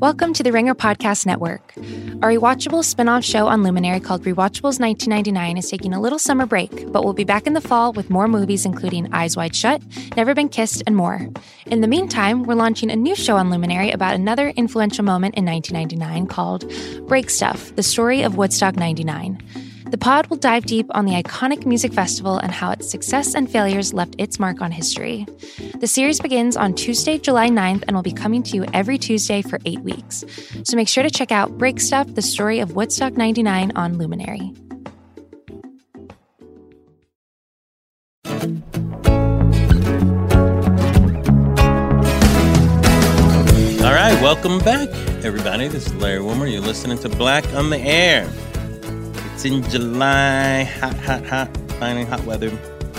Welcome to the Ringer Podcast Network. Our rewatchable spin off show on Luminary called Rewatchables 1999 is taking a little summer break, but we'll be back in the fall with more movies including Eyes Wide Shut, Never Been Kissed, and more. In the meantime, we're launching a new show on Luminary about another influential moment in 1999 called Break Stuff The Story of Woodstock 99. The pod will dive deep on the iconic music festival and how its success and failures left its mark on history. The series begins on Tuesday, July 9th, and will be coming to you every Tuesday for eight weeks. So make sure to check out Break Stuff The Story of Woodstock 99 on Luminary. All right, welcome back, everybody. This is Larry Wilmore. You're listening to Black on the Air. It's in July, hot, hot, hot, finally hot weather.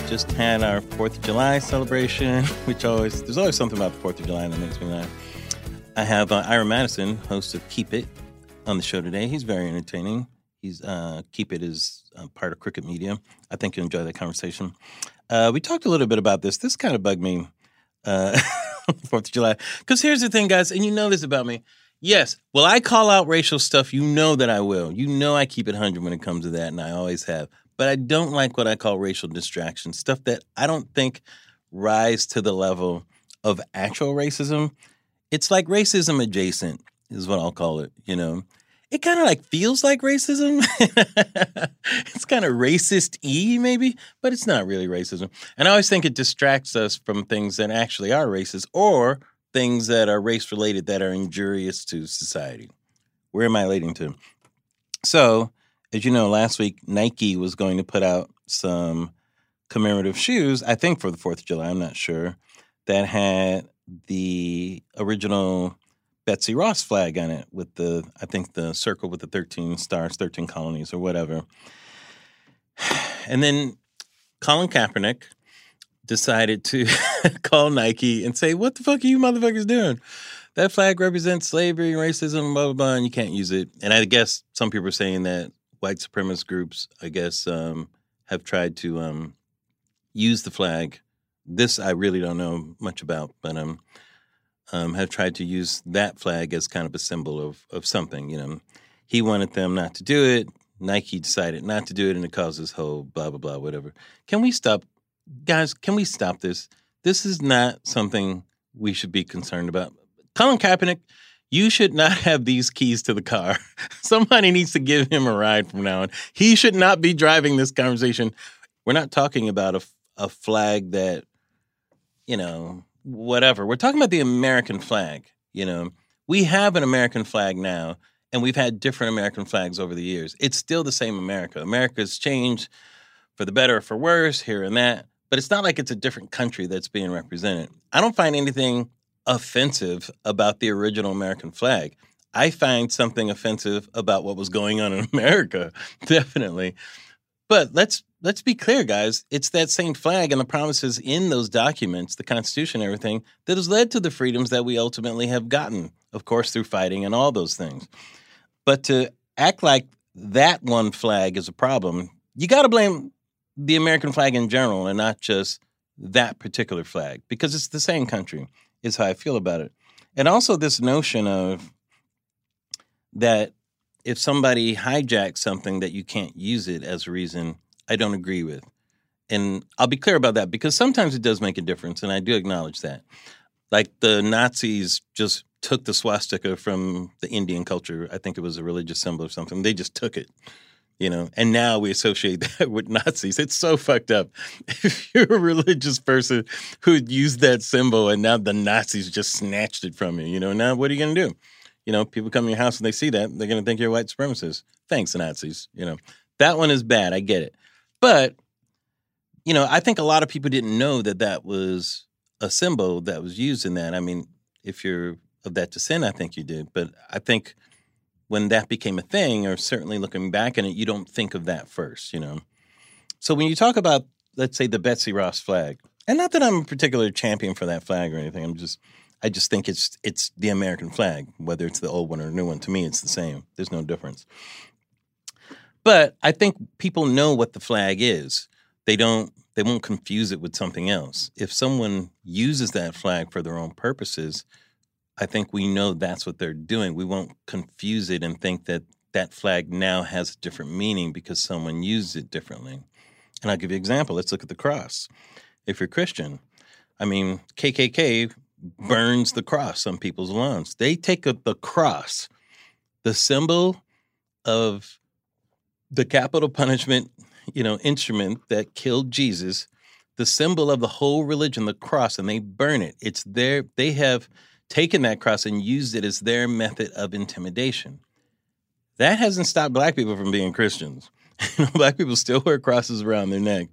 Just had our Fourth of July celebration, which always there's always something about the Fourth of July that makes me laugh. I have uh, Ira Madison, host of Keep It, on the show today. He's very entertaining. He's uh, Keep It is uh, part of Crooked Media. I think you'll enjoy that conversation. Uh, we talked a little bit about this. This kind of bugged me. Uh, Fourth of July. Because here's the thing, guys, and you know this about me. Yes, will I call out racial stuff? You know that I will. You know I keep it 100 when it comes to that, and I always have. But I don't like what I call racial distraction, stuff that I don't think rise to the level of actual racism. It's like racism adjacent, is what I'll call it, you know? It kind of like feels like racism. it's kind of racist y, maybe, but it's not really racism. And I always think it distracts us from things that actually are racist or things that are race related that are injurious to society. Where am I leading to? So, as you know, last week Nike was going to put out some commemorative shoes, I think for the 4th of July, I'm not sure, that had the original Betsy Ross flag on it with the, I think the circle with the 13 stars, 13 colonies or whatever. And then Colin Kaepernick decided to call Nike and say, What the fuck are you motherfuckers doing? That flag represents slavery and racism, blah, blah, blah, and you can't use it. And I guess some people are saying that white supremacist groups, I guess, um, have tried to um, use the flag. This I really don't know much about, but um, um, have tried to use that flag as kind of a symbol of of something. You know, he wanted them not to do it. Nike decided not to do it, and it caused this whole blah blah blah whatever. Can we stop, guys? Can we stop this? This is not something we should be concerned about. Colin Kaepernick, you should not have these keys to the car. Somebody needs to give him a ride from now on. He should not be driving this conversation. We're not talking about a, a flag that, you know, whatever. We're talking about the American flag. You know, we have an American flag now, and we've had different American flags over the years. It's still the same America. America's changed for the better or for worse here and that, but it's not like it's a different country that's being represented. I don't find anything offensive about the original American flag. I find something offensive about what was going on in America, definitely. But let's let's be clear, guys. It's that same flag and the promises in those documents, the Constitution, everything, that has led to the freedoms that we ultimately have gotten, of course, through fighting and all those things. But to act like that one flag is a problem, you got to blame the American flag in general and not just that particular flag because it's the same country, is how I feel about it. And also, this notion of that if somebody hijacks something that you can't use it as a reason, I don't agree with. And I'll be clear about that because sometimes it does make a difference, and I do acknowledge that. Like the Nazis just took the swastika from the Indian culture. I think it was a religious symbol or something. They just took it, you know, and now we associate that with Nazis. It's so fucked up. If you're a religious person who used that symbol and now the Nazis just snatched it from you, you know, now what are you going to do? You know, people come to your house and they see that, they're going to think you're white supremacist. Thanks, Nazis. You know, that one is bad. I get it. But, you know, I think a lot of people didn't know that that was a symbol that was used in that. I mean, if you're of that descent, I think you did. But I think when that became a thing, or certainly looking back on it, you don't think of that first, you know. So when you talk about, let's say, the Betsy Ross flag, and not that I'm a particular champion for that flag or anything, I'm just I just think it's it's the American flag, whether it's the old one or new one. To me, it's the same. There's no difference. But I think people know what the flag is. They don't. They won't confuse it with something else. If someone uses that flag for their own purposes, I think we know that's what they're doing. We won't confuse it and think that that flag now has a different meaning because someone used it differently. And I'll give you an example. Let's look at the cross. If you're Christian, I mean, KKK burns the cross on people's lawns. They take the cross, the symbol of the capital punishment, you know, instrument that killed Jesus, the symbol of the whole religion, the cross, and they burn it. It's there. they have taken that cross and used it as their method of intimidation. That hasn't stopped black people from being Christians. Black people still wear crosses around their neck,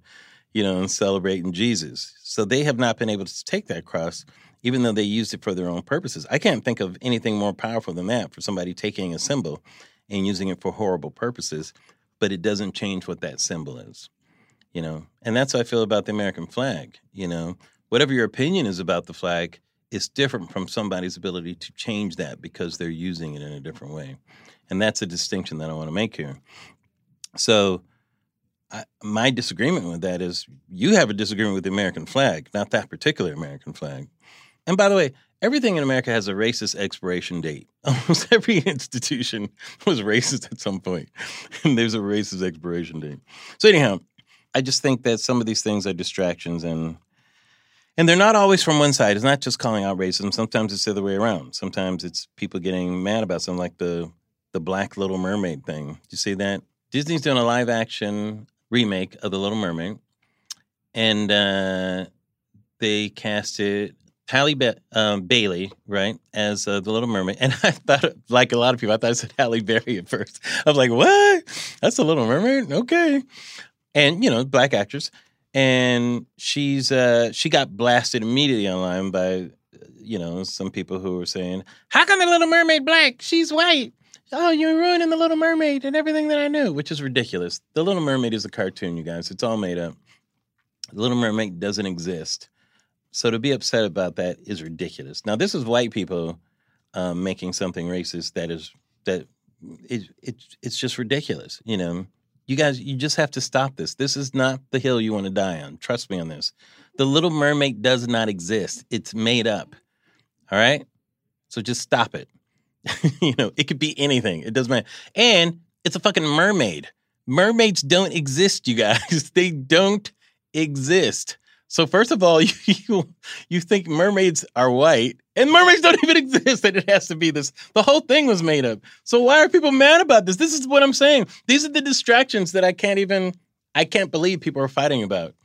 you know, and celebrating Jesus. So they have not been able to take that cross, even though they used it for their own purposes. I can't think of anything more powerful than that for somebody taking a symbol and using it for horrible purposes, but it doesn't change what that symbol is, you know. And that's how I feel about the American flag, you know. Whatever your opinion is about the flag, is different from somebody's ability to change that because they're using it in a different way. And that's a distinction that I want to make here. So, I, my disagreement with that is you have a disagreement with the American flag, not that particular American flag. And by the way, everything in America has a racist expiration date. Almost every institution was racist at some point, and there's a racist expiration date. So, anyhow, I just think that some of these things are distractions and and they're not always from one side. It's not just calling out racism. Sometimes it's the other way around. Sometimes it's people getting mad about something like the the Black Little Mermaid thing. Did you see that? Disney's doing a live action remake of The Little Mermaid, and uh, they casted Halle ba- um, Bailey, right, as uh, the Little Mermaid. And I thought, like a lot of people, I thought I said Halle Berry at first. I was like, what? That's the Little Mermaid? Okay. And, you know, black actress. And she's uh, she got blasted immediately online by, you know, some people who were saying, how come the Little Mermaid black? She's white oh, you're ruining the Little Mermaid and everything that I knew, which is ridiculous. The Little Mermaid is a cartoon, you guys. It's all made up. The Little Mermaid doesn't exist. So to be upset about that is ridiculous. Now, this is white people um, making something racist that is that it, it it's just ridiculous. You know, you guys, you just have to stop this. This is not the hill you want to die on. Trust me on this. The Little Mermaid does not exist. It's made up. All right. So just stop it. you know, it could be anything. It doesn't matter. And it's a fucking mermaid. Mermaids don't exist, you guys. they don't exist. So first of all, you, you you think mermaids are white, and mermaids don't even exist, and it has to be this. The whole thing was made up. So why are people mad about this? This is what I'm saying. These are the distractions that I can't even I can't believe people are fighting about.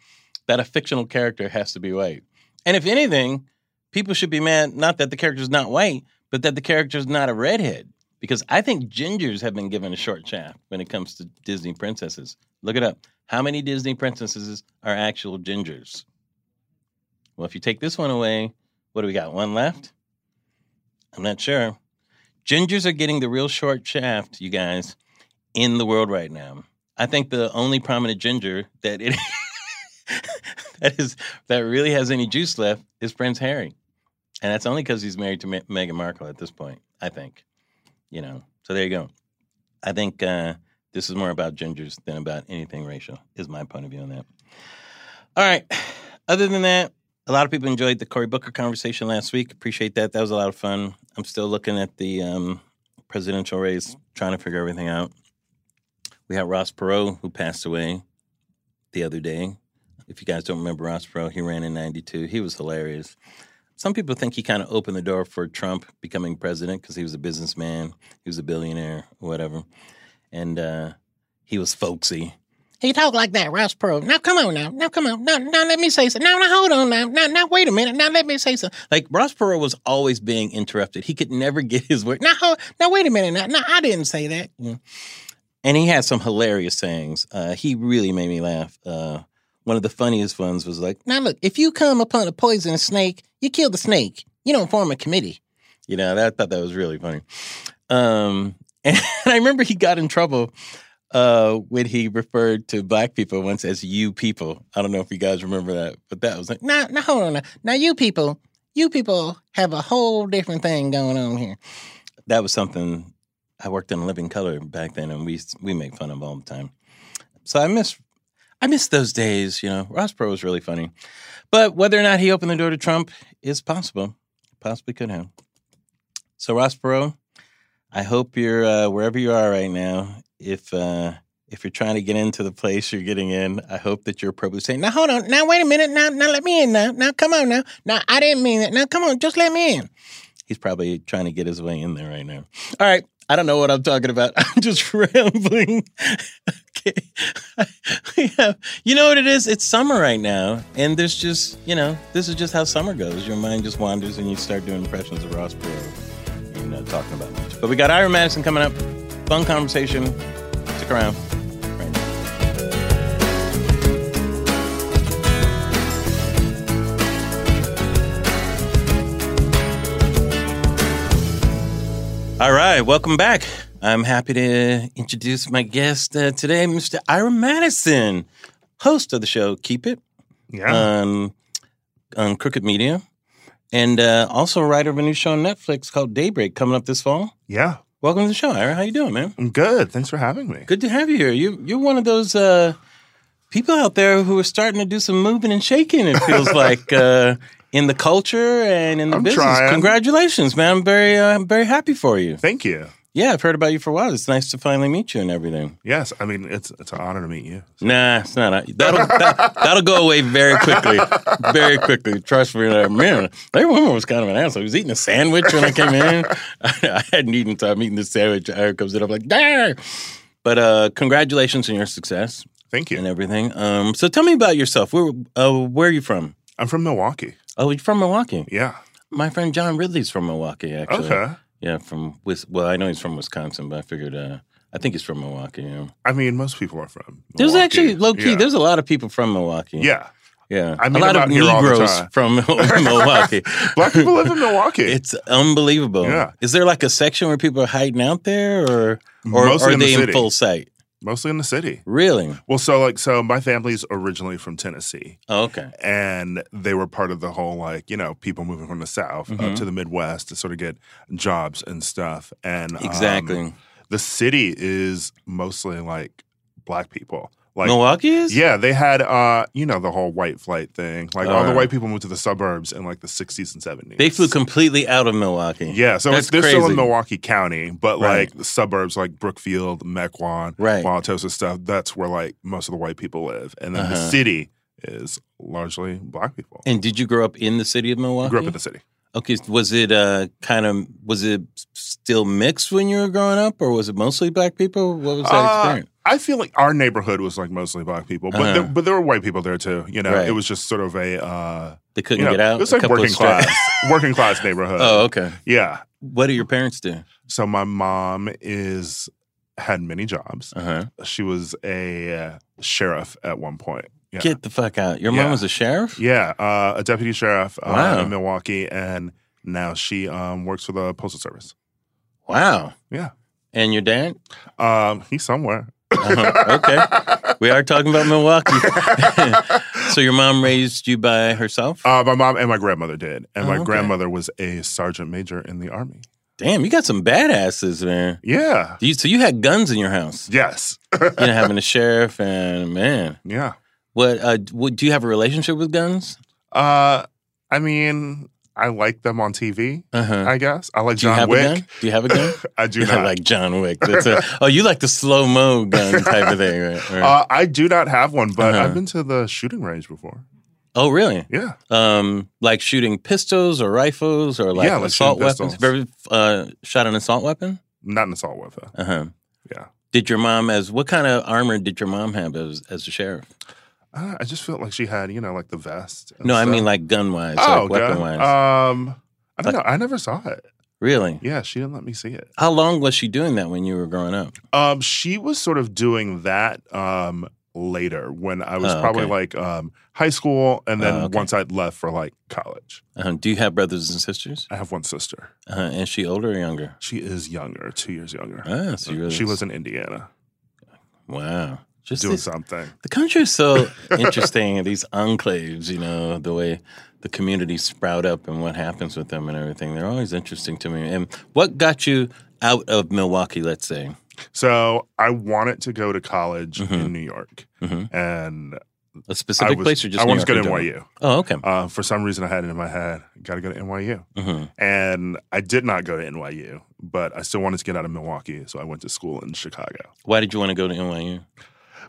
That a fictional character has to be white. And if anything, people should be mad not that the character's not white, but that the character's not a redhead. Because I think gingers have been given a short shaft when it comes to Disney princesses. Look it up. How many Disney princesses are actual gingers? Well, if you take this one away, what do we got? One left? I'm not sure. Gingers are getting the real short shaft, you guys, in the world right now. I think the only prominent ginger that it that is that really has any juice left is Prince Harry and that's only because he's married to Meghan Markle at this point. I think, you know. So there you go. I think uh, this is more about gingers than about anything racial. Is my point of view on that. All right. Other than that, a lot of people enjoyed the Cory Booker conversation last week. Appreciate that. That was a lot of fun. I'm still looking at the um, presidential race, trying to figure everything out. We had Ross Perot, who passed away the other day. If you guys don't remember Ross Perot, he ran in 92. He was hilarious. Some people think he kind of opened the door for Trump becoming president because he was a businessman, he was a billionaire, whatever, and uh, he was folksy. He talked like that, Ross Perot. Now come on now. Now come on. Now, now let me say something. Now, now hold on now. Now, now wait a minute. Now let me say something. Like Ross Perot was always being interrupted. He could never get his word. Now, hold, now wait a minute. Now, now I didn't say that. Yeah. And he had some hilarious sayings. Uh, he really made me laugh. Uh, one of the funniest ones was like, Now look, if you come upon a poisonous snake, you kill the snake. You don't form a committee. You know, that, I thought that was really funny. Um, and I remember he got in trouble uh, when he referred to black people once as you people. I don't know if you guys remember that, but that was like, now, now hold on. Now, now you people, you people have a whole different thing going on here. That was something I worked in Living Color back then, and we we make fun of all the time. So I miss I miss those days. You know, Ross Perot was really funny. But whether or not he opened the door to Trump is possible. Possibly could have. So Ross Perot, I hope you're uh, wherever you are right now. If uh, if you're trying to get into the place you're getting in, I hope that you're probably saying, Now hold on. Now wait a minute. Now now let me in. Now now come on. Now now I didn't mean it. Now come on. Just let me in. he's probably trying to get his way in there right now. All right. I don't know what I'm talking about. I'm just rambling. okay. you know what it is? It's summer right now. And there's just, you know, this is just how summer goes. Your mind just wanders and you start doing impressions of Ross Perot. Know, talking about much. But we got Ira Madison coming up. Fun conversation. Stick around. All right, welcome back. I'm happy to introduce my guest uh, today, Mr. Ira Madison, host of the show Keep It Yeah. on, on Crooked Media, and uh, also writer of a new show on Netflix called Daybreak coming up this fall. yeah. Welcome to the show, Ira. How you doing, man? I'm good. Thanks for having me. Good to have you here. You you're one of those uh, people out there who are starting to do some moving and shaking. It feels like uh, in the culture and in the I'm business. trying. Congratulations, man! I'm very uh, I'm very happy for you. Thank you. Yeah, I've heard about you for a while. It's nice to finally meet you and everything. Yes. I mean, it's it's an honor to meet you. Nah, it's not. That'll that, that'll go away very quickly, very quickly. Trust me. uh, Man, that woman was kind of an asshole. He was eating a sandwich when I came in. I, hadn't eaten, so I'm eating the sandwich. Eric comes in. I'm like, dang. But uh, congratulations on your success Thank you. and everything. Um, so tell me about yourself. Where uh, where are you from? I'm from Milwaukee. Oh, you're from Milwaukee. Yeah. My friend John Ridley's from Milwaukee. Actually, Okay. Yeah, from Wis- well, I know he's from Wisconsin, but I figured uh, I think he's from Milwaukee. Yeah. I mean, most people are from. There's actually low key. Yeah. There's a lot of people from Milwaukee. yeah. Yeah, I a meet lot of out here all the Negroes from Milwaukee. Black people live in Milwaukee. It's unbelievable. Yeah. Is there like a section where people are hiding out there, or or Mostly are in the they in full sight? Mostly in the city. Really? Well, so like, so my family's originally from Tennessee, Oh, okay. and they were part of the whole like, you know, people moving from the South Mhm. up to the Midwest to sort of get jobs and stuff. And um, Exactly. the city is mostly like black people. Like Milwaukee is. Yeah, they had uh, you know, the whole white flight thing. Like all the Uh. white people moved to the suburbs in like the sixties and seventies. They flew completely out of Milwaukee. Yeah, so they're still in Milwaukee County, but Right. like the suburbs like Brookfield, Mequon, Right. Wauwatosa stuff, that's where like most of the white people live. And then the Uh-huh. city is largely black people. And did you grow up in the city of Milwaukee? Grew up in the city. Okay. Was it uh kind of was it still mixed when you were growing up, or was it mostly black people? What was that Uh, experience? I feel like our neighborhood was like mostly black people, but Uh-huh. there, but there were white people there too. You know, Right. it was just sort of a uh, They couldn't you know, get out. It was like working class, working class neighborhood. oh, okay. yeah. What do your parents do? So my mom is had many jobs. Uh huh. She was a sheriff at one point. Yeah. Get the fuck out. Your mom was a sheriff. Yeah, uh, a deputy sheriff uh, Wow. in Milwaukee, and now she um, works for the postal service. Wow. Yeah, And your dad? um, he's somewhere. Uh-huh. Okay. We are talking about Milwaukee. so your mom raised you by herself? Uh, my mom and my grandmother did, and Oh, my okay. grandmother was a sergeant major in the army. Damn, you got some badasses, man. Yeah. You, so you had guns in your house. Yes. You know, having a sheriff and man. yeah. What? Uh, what? Do you have a relationship with guns? Uh, I mean, I like them on TV. Uh huh. I guess I like Do John Wick. Do you have a gun? I do I not. like John Wick. That's a, oh, you like the slow mo gun type of thing, right? right. uh, I do not have one, but Uh-huh. I've been to the shooting range before. oh, really? Yeah. Um, like shooting pistols or rifles or like Yeah, like assault weapons. Have you ever uh, shot an assault weapon? Not an assault weapon. Uh huh. Yeah. Did your mom as what kind of armor did your mom have as as a sheriff? Uh, I just felt like she had, you know, like the vest. and No, I mean like gun wise, oh, like weapon wise. Um, I don't Like- know. I never saw it. really? Yeah, she didn't let me see it. How long was she doing that when you were growing up? Um, she was sort of doing that um later when I was Oh, probably okay. like um high school, and then Oh, okay. once I'd left for like college. Uh, do you have brothers and sisters? I have one sister. Uh, is she older or younger? She is younger, two years younger. Ah, so really she lives in Indiana, wow. Just doing this- something. the country is so interesting. These enclaves, you know, the way the communities sprout up and what happens with them and everything. They're always interesting to me. And what got you out of Milwaukee? Let's say. So I wanted to go to college Mhm. in New York, Mhm. and a specific was, place or just I wanted to go to? NYU. Oh, okay. Uh, for some reason, I had it in my head, got to go to NYU. hmm And I did not go to NYU, but I still wanted to get out of Milwaukee. So I went to school in Chicago Why did you want to go to NYU?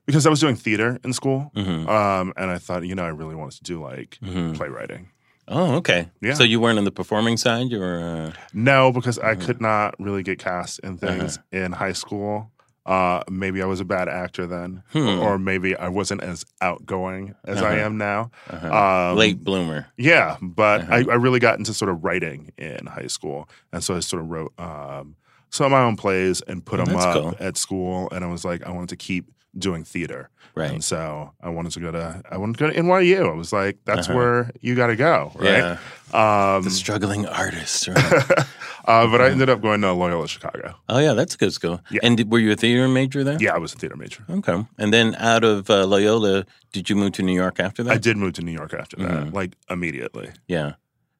Because I was doing theater in school. hmm Um, and I thought, you know, I really wanted to do like hmm playwriting. Oh, okay. Yeah. So you weren't on the performing side. You were. Uh, No, because I Mhm. could not really get cast in things in high school. Uh, maybe I was a bad actor then, Hmm. or maybe I wasn't as outgoing as I Uh-huh. am now. uh-huh. Um, Late bloomer. Yeah, but Uh-huh. I, I really got into sort of writing in high school, and so I sort of wrote um, some of my own plays and put Oh, them up cool. at school. And I was like, I wanted to keep doing theater, Right. and so I wanted to go to I wanted to go to NYU. I was like, that's Uh-huh. where you got to go, right? Yeah. Um, The struggling artist. Right? uh, but I ended up going to Loyola Chicago. oh, yeah. That's a good school. Yeah. And did, were you a theater major there? Yeah, I was a theater major. Okay. And then out of uh, Loyola, did you move to New York after that? I did move to New York after that, Mhm. like immediately. Yeah.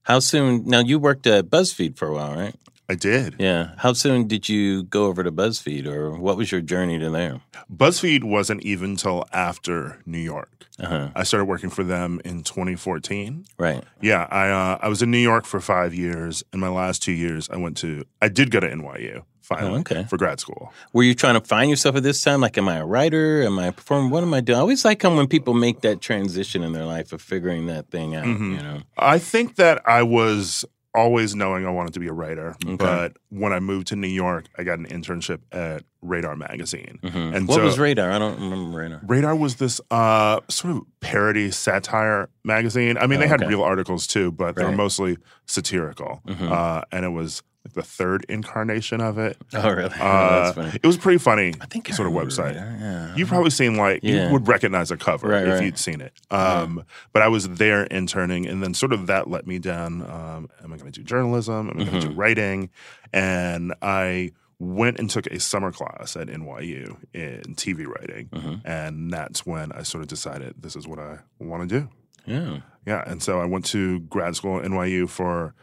How soon? Now you worked at BuzzFeed for a while, right? I did. Yeah. How soon did you go over to BuzzFeed, or what was your journey to there? BuzzFeed wasn't even till after New York. Uh huh. I started working for them in 2014. Right. Yeah, I uh, I was in New York for five years. In my last two years, I went to I did go to NYU finally Oh, okay. for grad school. Were you trying to find yourself at this time? Like, am I a writer? Am I a performer? What am I doing? I always like when people make that transition in their life of figuring that thing out. Mhm. You know. I think that I was always knowing I wanted to be a writer, Okay. but when I moved to New York, I got an internship at Radar magazine. Mhm. And what so- was Radar? I don't remember Radar. Radar was this uh, sort of parody satire magazine. I mean, Oh, they had okay. real articles too, but they were mostly satirical. Mhm. Uh, and it was like the third incarnation of it. Oh, really? Uh, That's funny. It was pretty funny. I think I sort of website. Yeah. You've probably seen like Yeah. you would recognize a cover Right, if right. you'd seen it. Um, But I was there interning, and then sort of that let me down. Um, am I going to do journalism? Am I going to Mm-hmm. do writing? And I went and took a summer class at NYU in TV writing, Mhm. and that's when I sort of decided this is what I want to do. Yeah. Yeah, and so I went to grad school at NYU for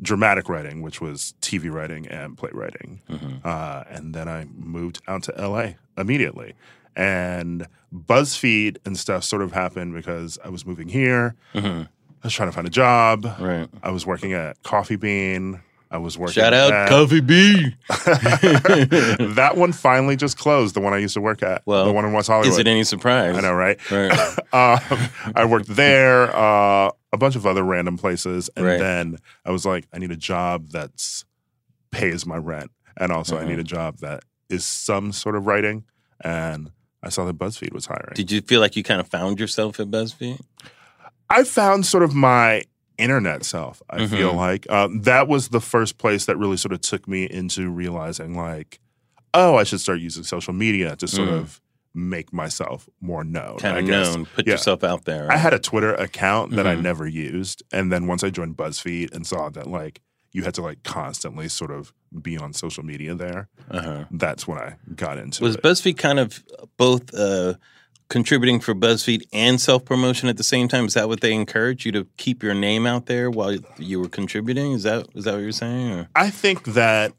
dramatic writing, which was TV writing and playwriting. Mhm. Uh, and then I moved out to LA immediately. And BuzzFeed and stuff sort of happened because I was moving here. Mhm. I was trying to find a job. Right. I was working at Coffee Bean. I was working Shout out at- Coffee Bean. that one finally just closed, the one I used to work at. Well, the one in West Hollywood. Is it any surprise? I know, right? Right. um, I worked there, uh, a bunch of other random places, and Right. then I was like, I need a job that's pays my rent, and also I Uh-huh. need a job that is some sort of writing. And I saw that BuzzFeed was hiring. Did you feel like you kind of found yourself at BuzzFeed? I found sort of my internet self. I Mhm. feel like um, that was the first place that really sort of took me into realizing, like, oh, I should start using social media to sort Mm. of make myself more known. Kind I of known. Put Yeah. yourself out there. I had a Twitter account that I Mhm. never used, and then once I joined BuzzFeed and saw that like you had to like constantly sort of be on social media there, uh-huh. that's when I got into it. Was it. BuzzFeed kind of both uh, contributing for BuzzFeed and self promotion at the same time? Is that what they encouraged you to keep your name out there while you were contributing? Is that is that what you're saying? Or? I think that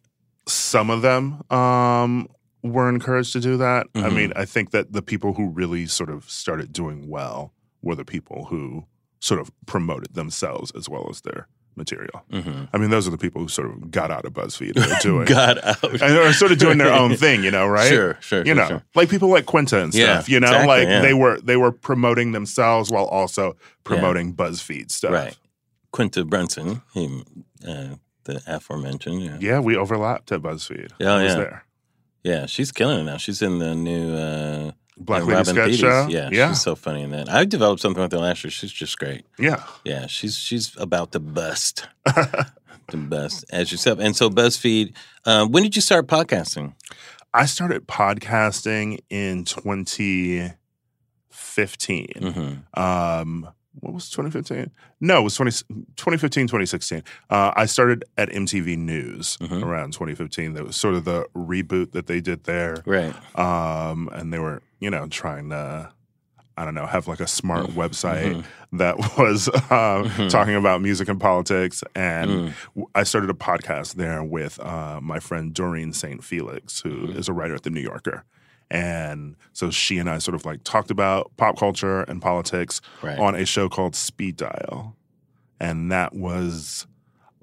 some of them um, were encouraged to do that. I Mhm. mean, I think that the people who really sort of started doing well were the people who sort of promoted themselves as well as their material. Mm-hmm. I mean, those are the people who sort of got out of BuzzFeed and are doing Got out. and are sort of doing their own thing, you know, right? Sure, sure. you sure, know, sure. like people like Quinta and Yeah, stuff. you know, exactly, like yeah. they were they were promoting themselves while also promoting BuzzFeed stuff. Right. Quinta Brunson, him, uh, the aforementioned. Yeah. Yeah, we overlapped at BuzzFeed. Yeah, I was yeah. there. Yeah, she's killing it now. She's in the new uh, Black Lady Robin Sketch Show. Yeah, yeah, she's so funny in that. I developed something with her last year. She's just great. yeah. Yeah, she's she's about to bust, to bust as yourself. And so BuzzFeed. Uh, when did you start podcasting? I started podcasting in 2015. Mm-hmm. Um, what was 2015? No, it was 20, 2015, 2016. Uh, I started at MTV News Mhm. around 2015. That was sort of the reboot that they did there. Right. Um, and they were, you know, trying to, I don't know, have like a smart Mm, website mhm. that was uh, Mhm. talking about music and politics. And Mm. I started a podcast there with uh, my friend Doreen St. Felix, who is Mhm. a writer at The New Yorker. And so she and I sort of like talked about pop culture and politics Right. on a show called Speed Dial. And that was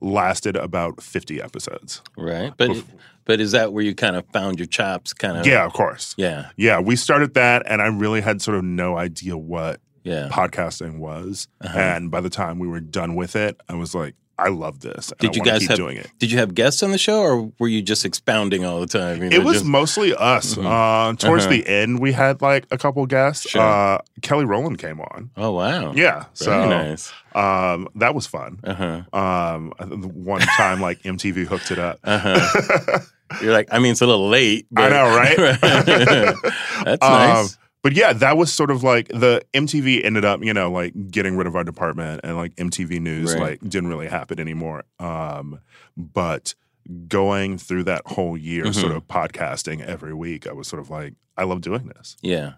lasted about 50 episodes. Right. But Bef- but is that where you kind of found your chops? Kind of. Yeah, of course. Yeah. Yeah, we started that and I really had sort of no idea what Yeah. podcasting was. Uh-huh. And by the time we were done with it, I was like, I love this. Did you guys keep have- doing it? Did you have guests on the show, or were you just expounding all the time? You know, It was just- mostly us. Mhm. Uh, towards Uh-huh. the end, we had like a couple guests. Sure. Uh, Kelly Rowland came on. oh wow. Yeah, Very so nice. um, that was fun. Uh huh. Um, I one time like MTV hooked it up. Uh huh. You're like, I mean, it's a little late. I But, know, right? That's Um, nice. But yeah, that was sort of like the MTV ended up, you know, like getting rid of our department and like MTV News Right. like didn't really happen anymore. Um, but going through that whole year, Mhm. sort of podcasting every week, I was sort of like, I love doing this. Yeah.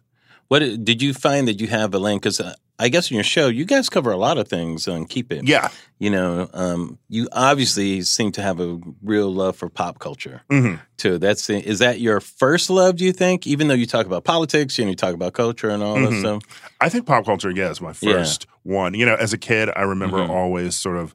What did you find that you have a lane? Because I guess in your show, you guys cover a lot of things on Keep It. Yeah. You know, um, you obviously seem to have a real love for pop culture hmm too. That's is that your first love? Do you think? Even though you talk about politics and you talk about culture and all that Mhm. stuff. I think pop culture, yeah, is my Yeah. first one. You know, as a kid, I remember Mhm. always sort of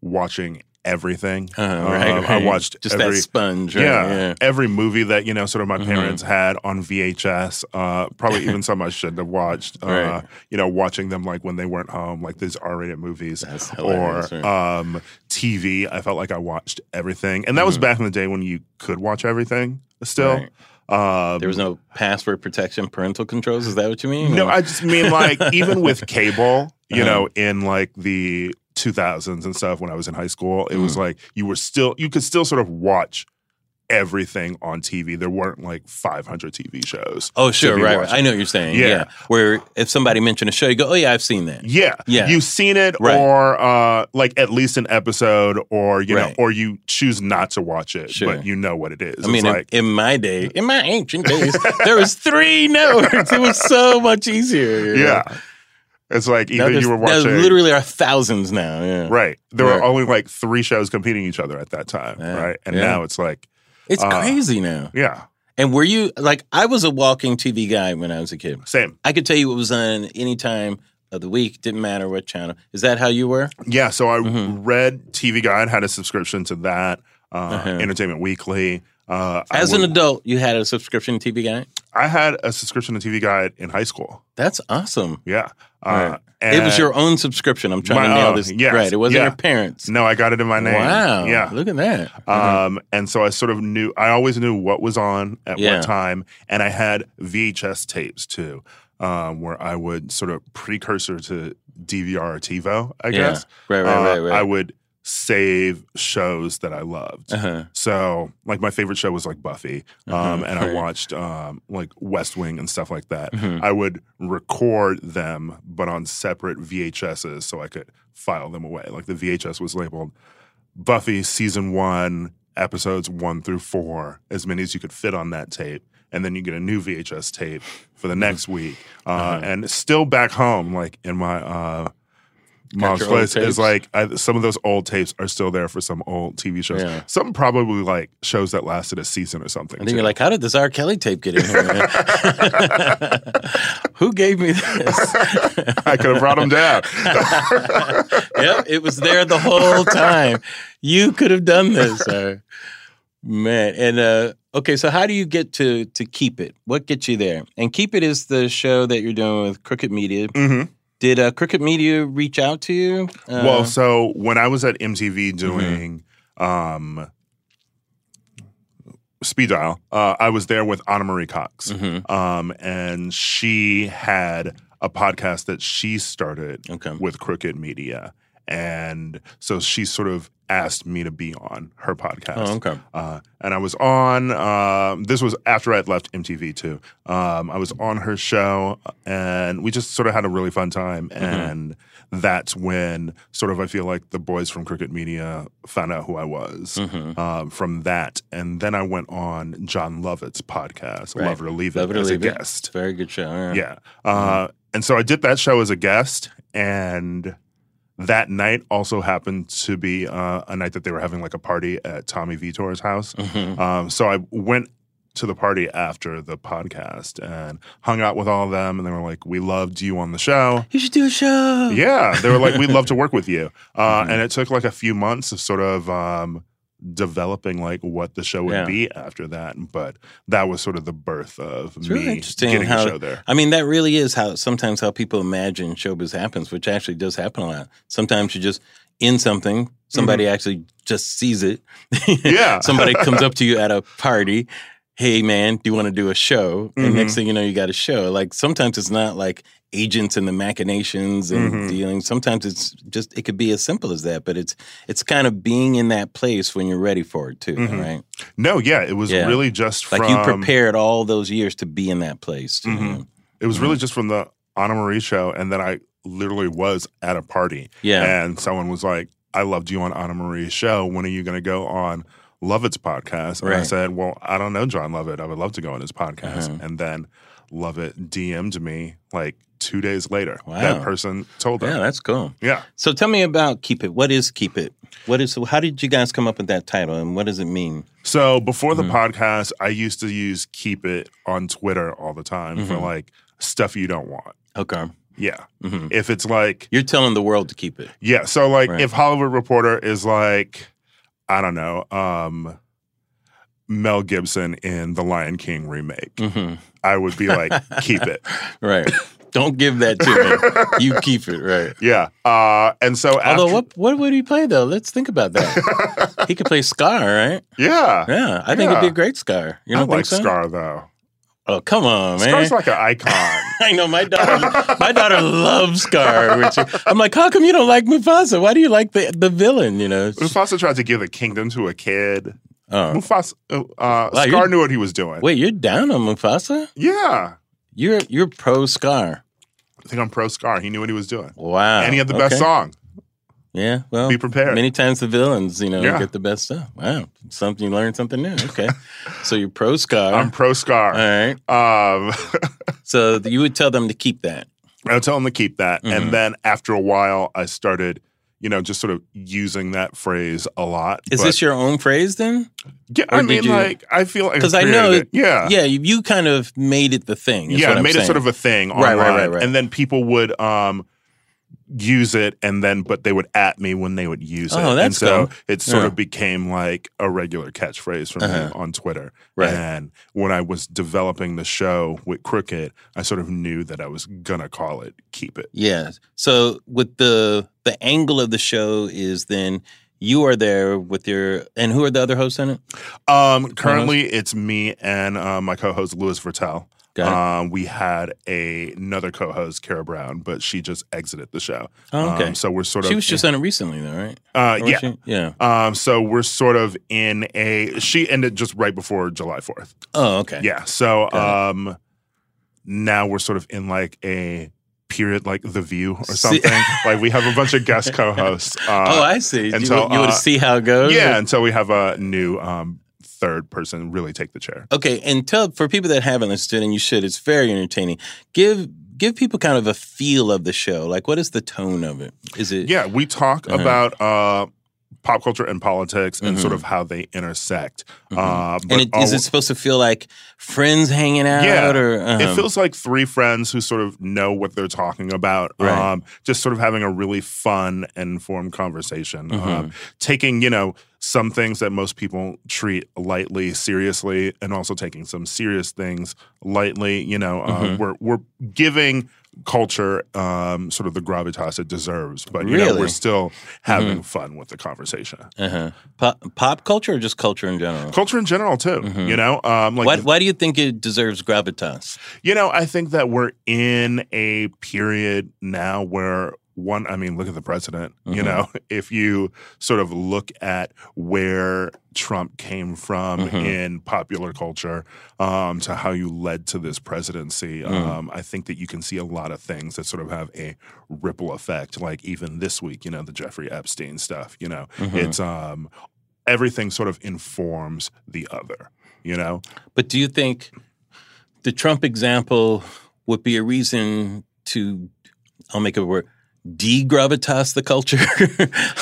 watching everything. Uh, right, Um, I watched just every that sponge. Right? yeah, yeah. every movie that you know, sort of my Mhm. parents had on VHS. Uh, probably even some I shouldn't have watched. Uh, Right. You know, watching them like when they weren't home, like these R-rated movies, or right? um, TV. I felt like I watched everything, and that was Mhm. back in the day when you could watch everything. Still, Right. um, there was no password protection, parental controls. Is that what you mean? no, Or- I just mean like even with cable, you Uh-huh. know, in like the 2000s and stuff when I was in high school, it Mm. was like you were still you could still sort of watch everything on TV. There weren't like 500 TV shows. oh, sure, right, right. I know what you're saying. Yeah. Yeah. Where if somebody mentioned a show, you go, "Oh yeah, I've seen that." Yeah, Yeah. You've seen it, Right. or uh, like at least an episode, or you know, or you choose not to watch it, Sure. but you know what it is. I mean, in- like in, my day, in my ancient days, there was three networks. It was so much easier. Yeah. know? It's like either you were watching. there literally are thousands now. Yeah, right. There Right. were only like three shows competing each other at that time, Yeah. right? And Yeah. now it's like, it's Uh, crazy now. yeah, And were you like I was a walking TV guy when I was a kid. same. I could tell you what was on any time of the week. Didn't matter what channel. Is that how you were? Yeah, so I Mhm. read TV Guide, had a subscription to that, uh, Uh-huh. Entertainment Weekly. Uh, As an adult, you had a subscription TV guy. I had a subscription to TV Guide in high school. That's awesome. Yeah, uh, Right. it was your own subscription. I'm trying My to nail this yes, right. It wasn't yeah. your parents. No, I got it in my name. Wow. Yeah. Look at that. Uh-huh. Um, and so I sort of knew, I always knew what was on at Yeah. what time. And I had VHS tapes too, um, where I would sort of precursor to DVR or TiVo, I yeah. guess. Right. Right. uh, right. Right. I would save shows that I loved. uh-huh. So, like, my favorite show was like Buffy, um, Uh-huh, and I watched um, like West Wing and stuff like that. Mhm. I would record them, but on separate VHSs, so I could file them away. Like the VHS was labeled Buffy season one, episodes one through four, as many as you could fit on that tape. And then you get a new VHS tape for the next week. Uh, Uh-huh. And still back home, like in my uh, mom's place, is like I, some of those old tapes are still there for some old TV shows. Yeah. Some probably like shows that lasted a season or something. And then too. you're like, how did this R. Kelly tape get in here? Who gave me this? I could have brought them down. yep, it was there the whole time. You could have done this, sir. Man, and uh, okay, so how do you get to to keep it? What gets you there? And keep it is the show that you're doing with Crooked Media. hmm Did uh, Crooked Media reach out to you? Uh, well, so when I was at MTV doing um, Speed Dial, uh, I was there with Ana Marie Cox. mhm. Um, and she had a podcast that she started okay, with Crooked Media. And so she sort of asked me to be on her podcast. oh, okay, Uh, and I was on. Um, this was after I had left MTV too. Um, I was on her show, and we just sort of had a really fun time. Mm-hmm. And that's when sort of I feel like the boys from Crooked Media found out who I was Mhm. um, from that. And then I went on Jon Lovett's podcast, Right. Love It or Leave It, Love It or as Leave a It. guest. very good show. Yeah. Yeah. Uh, and so I did that show as a guest, and that night also happened to be uh, a night that they were having like a party at Tommy Vitor's house. Mhm. Um, so I went to the party after the podcast and hung out with all of them, and they were like, "We loved you on the show." You should do a show. Yeah, they were like, "We'd love to work with you," uh, Mhm. and it took like a few months of sort of um, developing like what the show would Yeah. be after that. But that was sort of the birth of It's me really interesting getting how- a show there. I mean, that really is how sometimes how people imagine showbiz happens, which actually does happen a lot. Sometimes you just in something, somebody actually just sees it. Mm-hmm. Yeah. somebody comes up to you at a party. Hey man, do you want to do a show? And Mhm. next thing you know, you got a show. Like sometimes it's not like agents and the machinations and Mhm. dealing. Sometimes it's just it could be as simple as that. But it's it's kind of being in that place when you're ready for it too, Mhm. right? No, yeah, it was Yeah. really just Like you prepared all those years to be in that place. Too, Mhm. It was really just from the Ana Marie show, and then I literally was at a party, Yeah. and someone was like, "I loved you on Ana Marie's show. When are you going to go on Lovett's podcast?" And I said, "Well, I don't know Jon Lovett. I would love to go on his podcast." Uh-huh. And then Lovett DM'd me like two days later. Wow. That person told Yeah, that's cool. Yeah. So tell me about Keep It. What is Keep It? What is how did you guys come up with that title and what does it mean? So before the Mhm. podcast, I used to use Keep It on Twitter all the time for Mhm. like stuff you don't want. Okay. Yeah. hmm If it's like You're telling the world to keep it. Yeah. So like Right. if Hollywood Reporter is like, I don't know, um Mel Gibson in the Lion King remake, hmm I would be like, keep it. Right. Don't give that to me. You keep it. Right. Yeah. Uh and so Although after, what what would he play though? Let's think about that. he could play Scar, right? Yeah. Yeah, I think it'd be a great Scar. You I don't like think so? Scar though. Oh come on, man! Scar's like an icon. I know my daughter. my daughter loves Scar. I'm like, how come you don't like Mufasa? Why do you like the the villain? You know? Mufasa tried to give the kingdom to a kid. Oh. Mufasa uh, uh Wow, Scar knew what he was doing. Wait, you're down on Mufasa? Yeah. You're you're pro Scar. I think I'm pro Scar. He knew what he was doing. Wow. and he had the best song. Yeah. Well, Be prepared. Many times the villains, you know, Yeah. get the best stuff. Wow. Something you learn something new. Okay. so you're pro Scar. I'm pro Scar. All right. Um So you would tell them to keep that. I would tell them to keep that. Mhm. And then after a while, I started, you know, just sort of using that phrase a lot. Is But- this your own phrase then? Yeah, or I mean, you- like, I feel like 'Cause I know it-. Yeah. Yeah, you, kind of made it the thing. Yeah, I made it sort of a thing Right, online. right, right, right. And then people would um use it and then but they would at me when they would use it. Oh, and that's so cool. it sort Yeah. of became like a regular catchphrase for me Uh-huh. on Twitter. Right. And when I was developing the show with Crooked, I sort of knew that I was gonna call it Keep It. Yeah. So with the the angle of the show is then you are there with your and who are the other hosts in it? Um, currently, it's me and uh, my co-host Louis Virtel. Um, we had a, another co-host, Kara Brown, but she just exited the show. Oh, okay. Um, so we're sort of she was just on it recently though, right? uh, yeah. she? Yeah. Um, so we're sort of in a. She ended just right before July Fourth. Oh, okay. Yeah. So Got um, now we're sort of in like a period like The View or something. like we have a bunch of guest co-hosts. Uh, oh, I see. You, until, you want uh, to see how it goes? yeah, until we have a new um, third person really take the chair. Okay, and tell for people that haven't listened, and you should. It's very entertaining. Give give people kind of a feel of the show. Like, what is the tone of it? Is it? Yeah, we talk Uh-huh. about uh, pop culture and politics and Mhm. sort of how they intersect. Mhm. Uh, and it, is it supposed to feel like friends hanging out? Yeah, or uh-huh. it feels like three friends who sort of know what they're talking about. Right. Um, just sort of having a really fun and informed conversation. Mhm. Um, taking, you know, some things that most people treat lightly, seriously, and also taking some serious things lightly. You know, uh, Mhm. we're we're giving culture um, sort of the gravitas it deserves, but you know, we're still having fun with the conversation. uh-huh. pop, pop culture or just culture in general? Culture in general too, Mhm. you know. Um, like why, why do you think it deserves gravitas? You know, I think that we're in a period now where one, I mean, look at the president. You Mhm. know, if you sort of look at where Trump came from Mhm. in popular culture um, to how you led to this presidency, Mm. um, I think that you can see a lot of things that sort of have a ripple effect. Like even this week, you know, the Jeffrey Epstein stuff. You know, Mhm. it's um, everything sort of informs the other. You know, But do you think the Trump example would be a reason to, I'll make a word, degravitas the culture?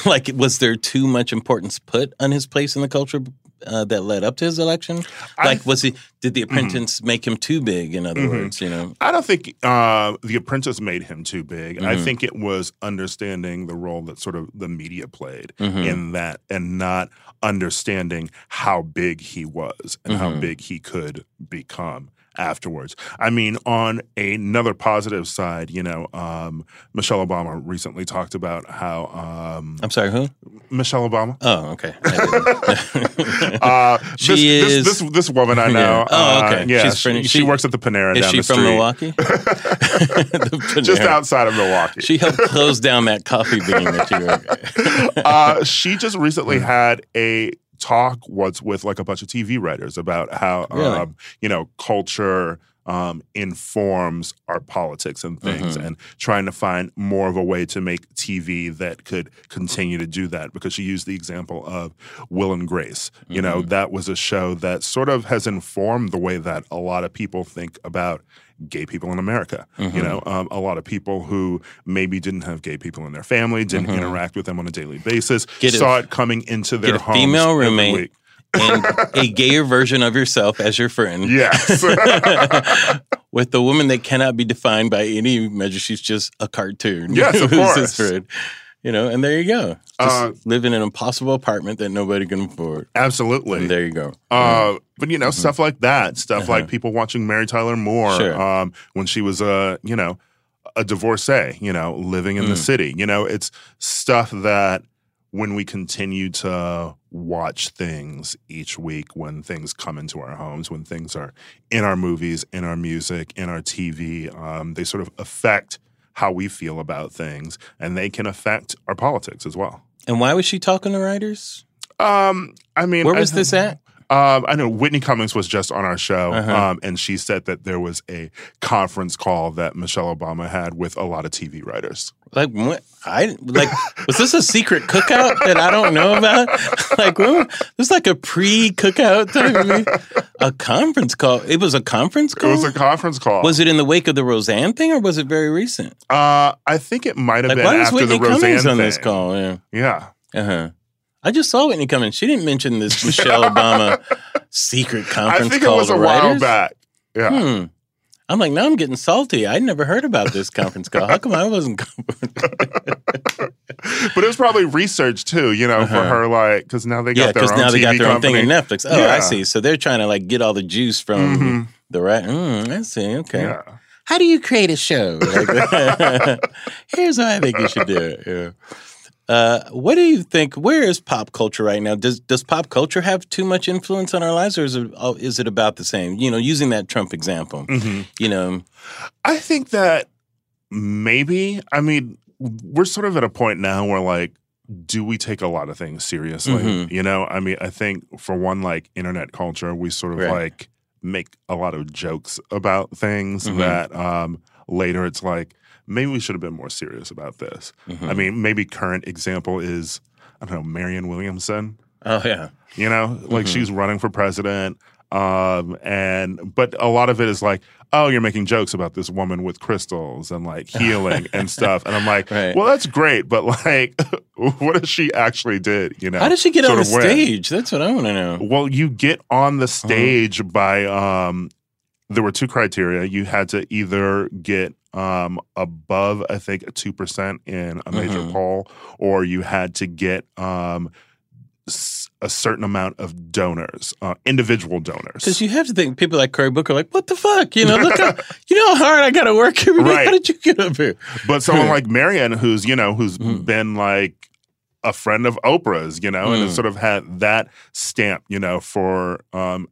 like, was there too much importance put on his place in the culture uh, that led up to his election? I- Like, was he? Did the apprentice make him too big? In other Mhm. words, you know. I don't think uh, The Apprentice made him too big. I Mhm. think it was understanding the role that sort of the media played Mhm. in that and not understanding how big he was and how Mhm. big he could become afterwards. I mean, on another positive side, you know, um, Michelle Obama recently talked about how um, I'm sorry, who? Michelle Obama. Oh, okay. Uh, She this, is- this, this this woman I know. Yeah. Oh, okay. uh, yeah, She's she, she she- works at the Panera Is down she the from street, Milwaukee? The just outside of Milwaukee. She helped close down that coffee bean that you were. uh, she just recently had a talk was with like a bunch of TV writers about how Really? um, you know culture um, informs our politics and things, Mhm. and trying to find more of a way to make TV that could continue to do that. Because she used the example of Will and Grace. You know, Mhm. that was a show that sort of has informed the way that a lot of people think about gay people in America. You Mhm. know, um, a lot of people who maybe didn't have gay people in their family, didn't Mhm. interact with them on a daily basis, Get a- saw it coming into their a homes female roommate. And a gayer version of yourself as your friend. Yes. With a woman that cannot be defined by any measure. She's just a cartoon. Yes, of course. friend. You know, and there you go. Just Uh, live in an impossible apartment that nobody can afford. Absolutely. And there you go. Uh, but you know, stuff like that, stuff Uh-huh. like people watching Mary Tyler Moore Sure. um, when she was a, you know, a divorcee, you know, living in the Mm. city. You know, it's stuff that when we continue to watch things each week, when things come into our homes, when things are in our movies, in our music, in our TV, um, they sort of affect how we feel about things, and they can affect our politics as well. And why was she talking to writers? Um, I mean, Where was th- this at? Um, I know Whitney Cummings was just on our show, Uh-huh. um, and she said that there was a conference call that Michelle Obama had with a lot of TV writers. Like what? I like. Was this a secret cookout that I don't know about? Like, what, this is like a pre-cookout? A conference call. It was a conference call. It was a conference call. Was it in the wake of the Roseanne thing, or was it very recent? Uh, I think it might have Like, been why was after Whitney the Roseanne Cummings on thing. this call? Yeah. Yeah, Uh huh. I just saw Whitney Cummings. She didn't mention this Michelle Obama secret conference. I conference think it call was a while back. Yeah, Hmm. I'm like, now I'm getting salty. I never heard about this conference call. How come I wasn't? but it was probably research too. You know, for Uh-huh. her, like because now they got yeah, their because own now they got TV their own thing on Netflix. Oh, Yeah. I see. So they're trying to like get all the juice from Mhm. the right. Mm, I see. Okay. Yeah. How do you create a show? Like, here's how I think you should do it. Yeah. Uh, what do you think? Where is pop culture right now? Does does pop culture have too much influence on our lives, or is it oh, is it about the same? You know, using that Trump example. Mhm. You know, I think that maybe, I mean, we're sort of at a point now where like, do we take a lot of things seriously? Mhm. You know, I mean, I think for one, like internet culture, we sort of Right. like make a lot of jokes about things Mhm. that um, later it's like, maybe we should have been more serious about this. Mhm. I mean, maybe current example is, I don't know, Marianne Williamson. oh yeah, You know, like Mhm. she's running for president. Um, and but a lot of it is like, oh, you're making jokes about this woman with crystals and like healing and stuff. And I'm like, Right. well, that's great, but like, what if she actually did? You know, how did she get on the win? stage? That's what I want to know. Well, you get on the Uh-huh. stage by um there were two criteria. You had to either get um above, I think, a two percent in a major Mhm. poll, or you had to get um a certain amount of donors, uh, individual donors. Because you have to think people like Cory Booker, like, what the fuck? You know, look, how, you know how hard I got to work every day. Right. How did you get up here? But someone like Marianne, who's you know, who's Mhm. been like a friend of Oprah's, you know, and has Mm. sort of had that stamp, you know, for um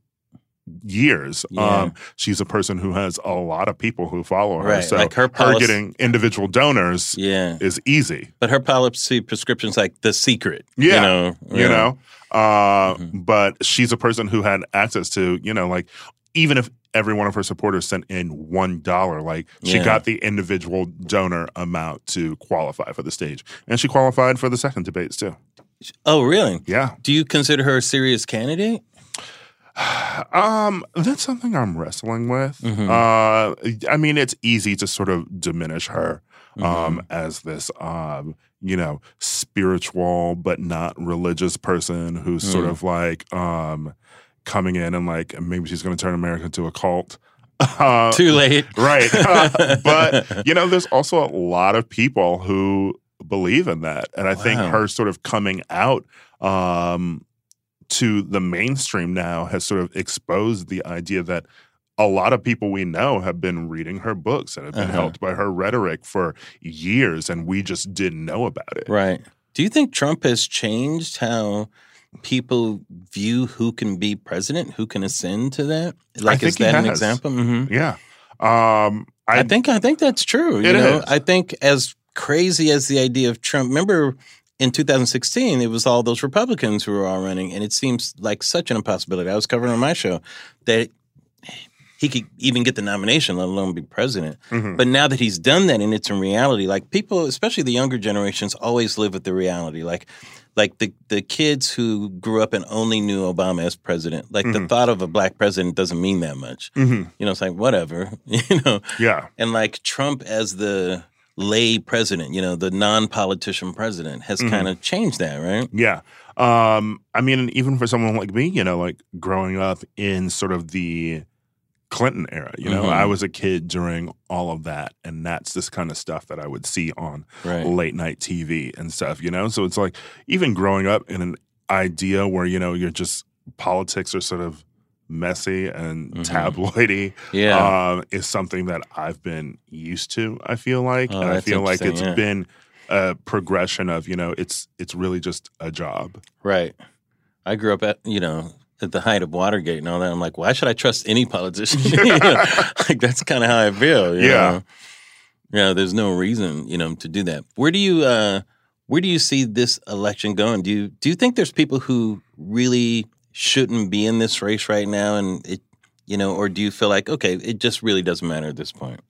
years. Yeah. Um she's a person who has a lot of people who follow her. Right, So like her her getting individual donors Yeah, is easy. but her policy prescription's like the secret. Yeah, you know, You know? Uh Mhm. but she's a person who had access to, you know, like even if every one of her supporters sent in one dollar, like she Yeah. got the individual donor amount to qualify for the stage. And she qualified for the second debates too. Oh, really? Yeah. Do you consider her a serious candidate? Um, that's something I'm wrestling with. Mhm. Uh, I mean, it's easy to sort of diminish her um, as this, um, you know, spiritual but not religious person who's sort Mm. of like um, coming in and like maybe she's going to turn America into a cult. Uh, Too late. right. but, you know, there's also a lot of people who believe in that. And I think her sort of coming out um, to the mainstream now has sort of exposed the idea that a lot of people we know have been reading her books and have been Uh-huh. helped by her rhetoric for years, and we just didn't know about it. Right. Do you think Trump has changed how people view who can be president, who can ascend to that? Like, is that an example? hmm Yeah. Um, I, I, think I think that's true. You know, is. I think as crazy as the idea of Trump. Remember, in 2016, it was all those Republicans who were all running, and it seems like such an impossibility. I was covering on my show that he could even get the nomination, let alone be president. Mhm. But now that he's done that and it's in reality, like people, especially the younger generations, always live with the reality. Like, like the the kids who grew up and only knew Obama as president, like the Mhm. thought of a black president doesn't mean that much. Mhm. You know, it's like whatever. You know, yeah. and like Trump as the lay president, you know, the non-politician president has Mhm. kind of changed that, right? Yeah. Um, I mean, even for someone like me, you know, like growing up in sort of the Clinton era, you know, Mhm. I was a kid during all of that. And that's this kind of stuff that I would see on Right. late night TV and stuff, you know? So it's like even growing up in an idea where, you know, you're just politics are sort of messy and Mhm. tabloidy Yeah. um, is something that I've been used to, I feel like. Oh, and I feel like it's yeah. been a progression of, you know, it's it's really just a job. Right. I grew up at, you know, at the height of Watergate and all that. I'm like, why should I trust any politician? Know, like that's kind of how I feel. You Yeah. Know? Yeah. There's no reason, you know, to do that. Where do you uh where do you see this election going? Do you do you think there's people who really shouldn't be in this race right now and it you know, or do you feel like, okay, it just really doesn't matter at this point?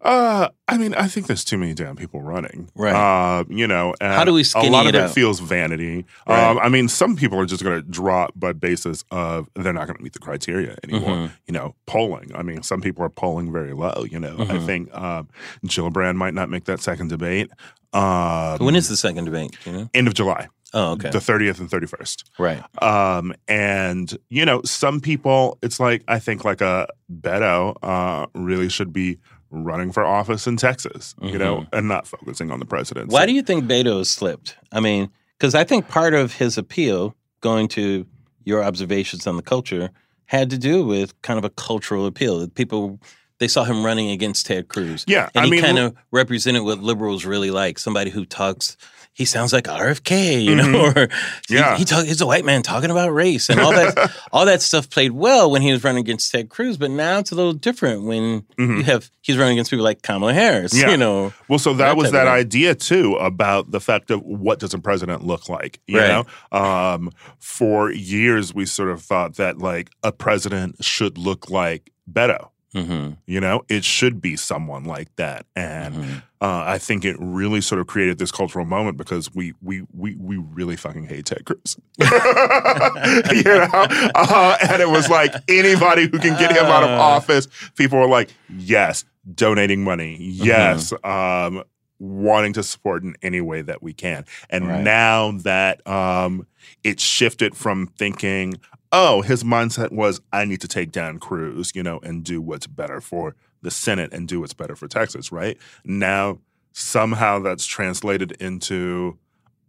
Uh, I mean, I think there's too many damn people running. Right. Uh, you know, and How do we A lot it of it feels vanity. Right. Um, I mean, some people are just going to drop by basis of they're not going to meet the criteria anymore. Mhm. You know, polling. I mean, some people are polling very low. You know, I Mhm. think um, Gillibrand might not make that second debate. Um, when is the second debate? You know? end of July, Oh, okay. the 30th and 31st. right. Um, and you know, some people, it's like I think like a Beto uh, really should be running for office in Texas, you know, and not focusing on the presidency. Mm-hmm. Why do you think Beto slipped? I mean, because I think part of his appeal, going to your observations on the culture, had to do with kind of a cultural appeal. That People they saw him running against Ted Cruz. Yeah, and I he mean, kind of represented what liberals really like. Somebody who talks. He sounds like RFK, you know, or Mm-hmm. Yeah. he talk, he's a white man talking about race and all that. all that stuff played well when he was running against Ted Cruz, but now it's a little different when Mhm. you have he's running against people like Kamala Harris. Yeah. You know, Well, so that, That was that idea too about the fact of what does a president look like? You Right. know, um, for years we sort of thought that like a president should look like Beto. Hmm You know, it should be someone like that, and Mhm. uh, I think it really sort of created this cultural moment because we we we we really fucking hate Ted Cruz. you know, uh, and it was like anybody who can get him out of Uh. office, people were like, yes, donating money, yes, Mm-hmm. um, wanting to support in any way that we can. And Right. now that um, it shifted from thinking, oh, his mindset was, I need to take down Cruz, you know, and do what's better for the Senate and do what's better for Texas, right? Now, somehow that's translated into,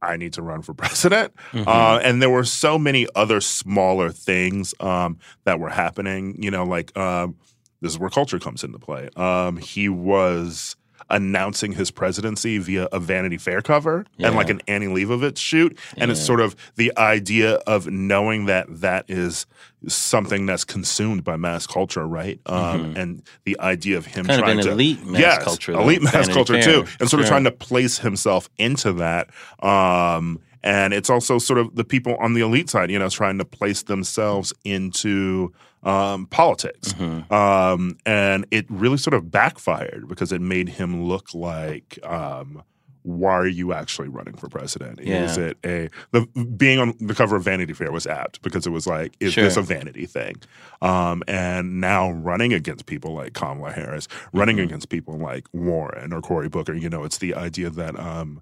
I need to run for president. Mhm. Uh, and there were so many other smaller things um, that were happening. You know, like um, this is where culture comes into play. Um, he was announcing his presidency via a Vanity Fair cover and like an Annie Leibovitz shoot, and it's sort of the idea of knowing that that is something that's consumed by mass culture, right? Um, And the idea of him Mm-hmm. kind of trying an to elite mass yes, culture. elite mass Vanity culture Fair. too, and sort of trying to place himself into that. Um, and it's also sort of the people on the elite side, you know, trying to place themselves into um, politics. Mhm. Um, and it really sort of backfired because it made him look like um, why are you actually running for president? Yeah. Is it a the being on the cover of Vanity Fair was apt because it was like, is this Sure. a vanity thing? Um, and now running against people like Kamala Harris, running Mhm. against people like Warren or Cory Booker, you know, it's the idea that um,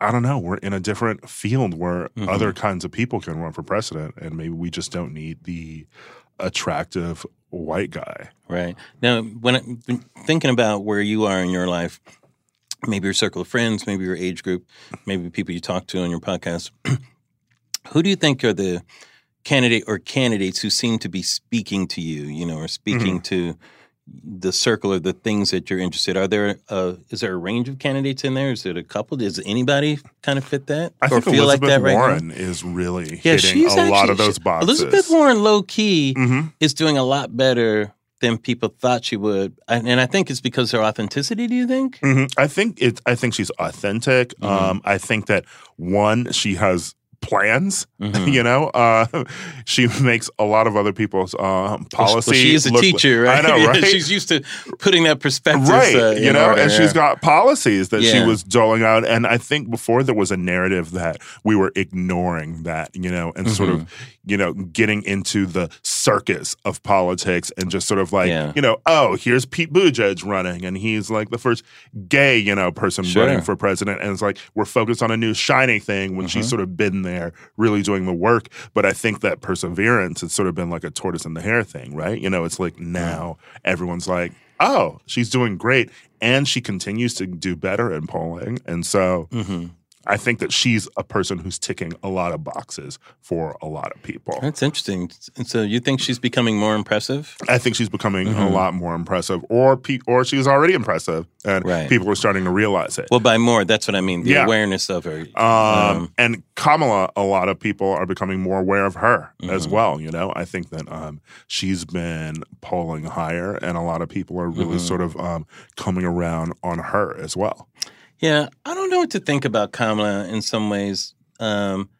I don't know, we're in a different field where Mhm. other kinds of people can run for president, and maybe we just don't need the attractive white guy. Right. Now, when I- when thinking about where you are in your life, maybe your circle of friends, maybe your age group, maybe people you talk to on your podcast, who do you think are the candidate or candidates who seem to be speaking to you, you know, or speaking to the circle or the things that you're interested? Are there uh, is there a range of candidates in there? Is it a couple? Does anybody kind of fit that I or feel Elizabeth like that right now? Warren is really Yeah, hitting she's a lot of those boxes. Elizabeth Warren, low key, hmm is doing a lot better than people thought she would, and and I think it's because of her authenticity. Do you think? hmm I think it. I think she's authentic. Mhm. Um, I think that one, she has plans. Mhm. You know, uh, she makes a lot of other people's uh, policy. Well, she is a look- teacher, right? I know, Yeah, right? she's used to putting that perspective, right uh, you know and yeah. she's got policies that she was doling out and i think before there was a narrative that we were ignoring that you know and sort Mm-hmm. of you know getting into the circus of politics and just sort of like Yeah. you know oh here's pete buttigieg running and he's like the first gay you know person Sure. running for president and it's like we're focused on a new shiny thing when she's Mhm. sort of been there really doing the work but i think that perseverance has sort of been like a tortoise and the hare thing right you know it's like now everyone's like oh, she's doing great. And she continues to do better in polling. And so Mhm. I think that she's a person who's ticking a lot of boxes for a lot of people. That's interesting. And so you think she's becoming more impressive? I think she's becoming a Mhm. lot more impressive, or pe- or she's already impressive, and Right. people are starting to realize it. Well, by more, that's what I mean. The Yeah. awareness of her. Um, and Kamala, a lot of people are becoming more aware of her as Mhm. well. You know, I think that um, she's been polling higher, and a lot of people are really Mhm. sort of um, coming around on her as well. Yeah, I don't know what to think about Kamala in some ways. Um,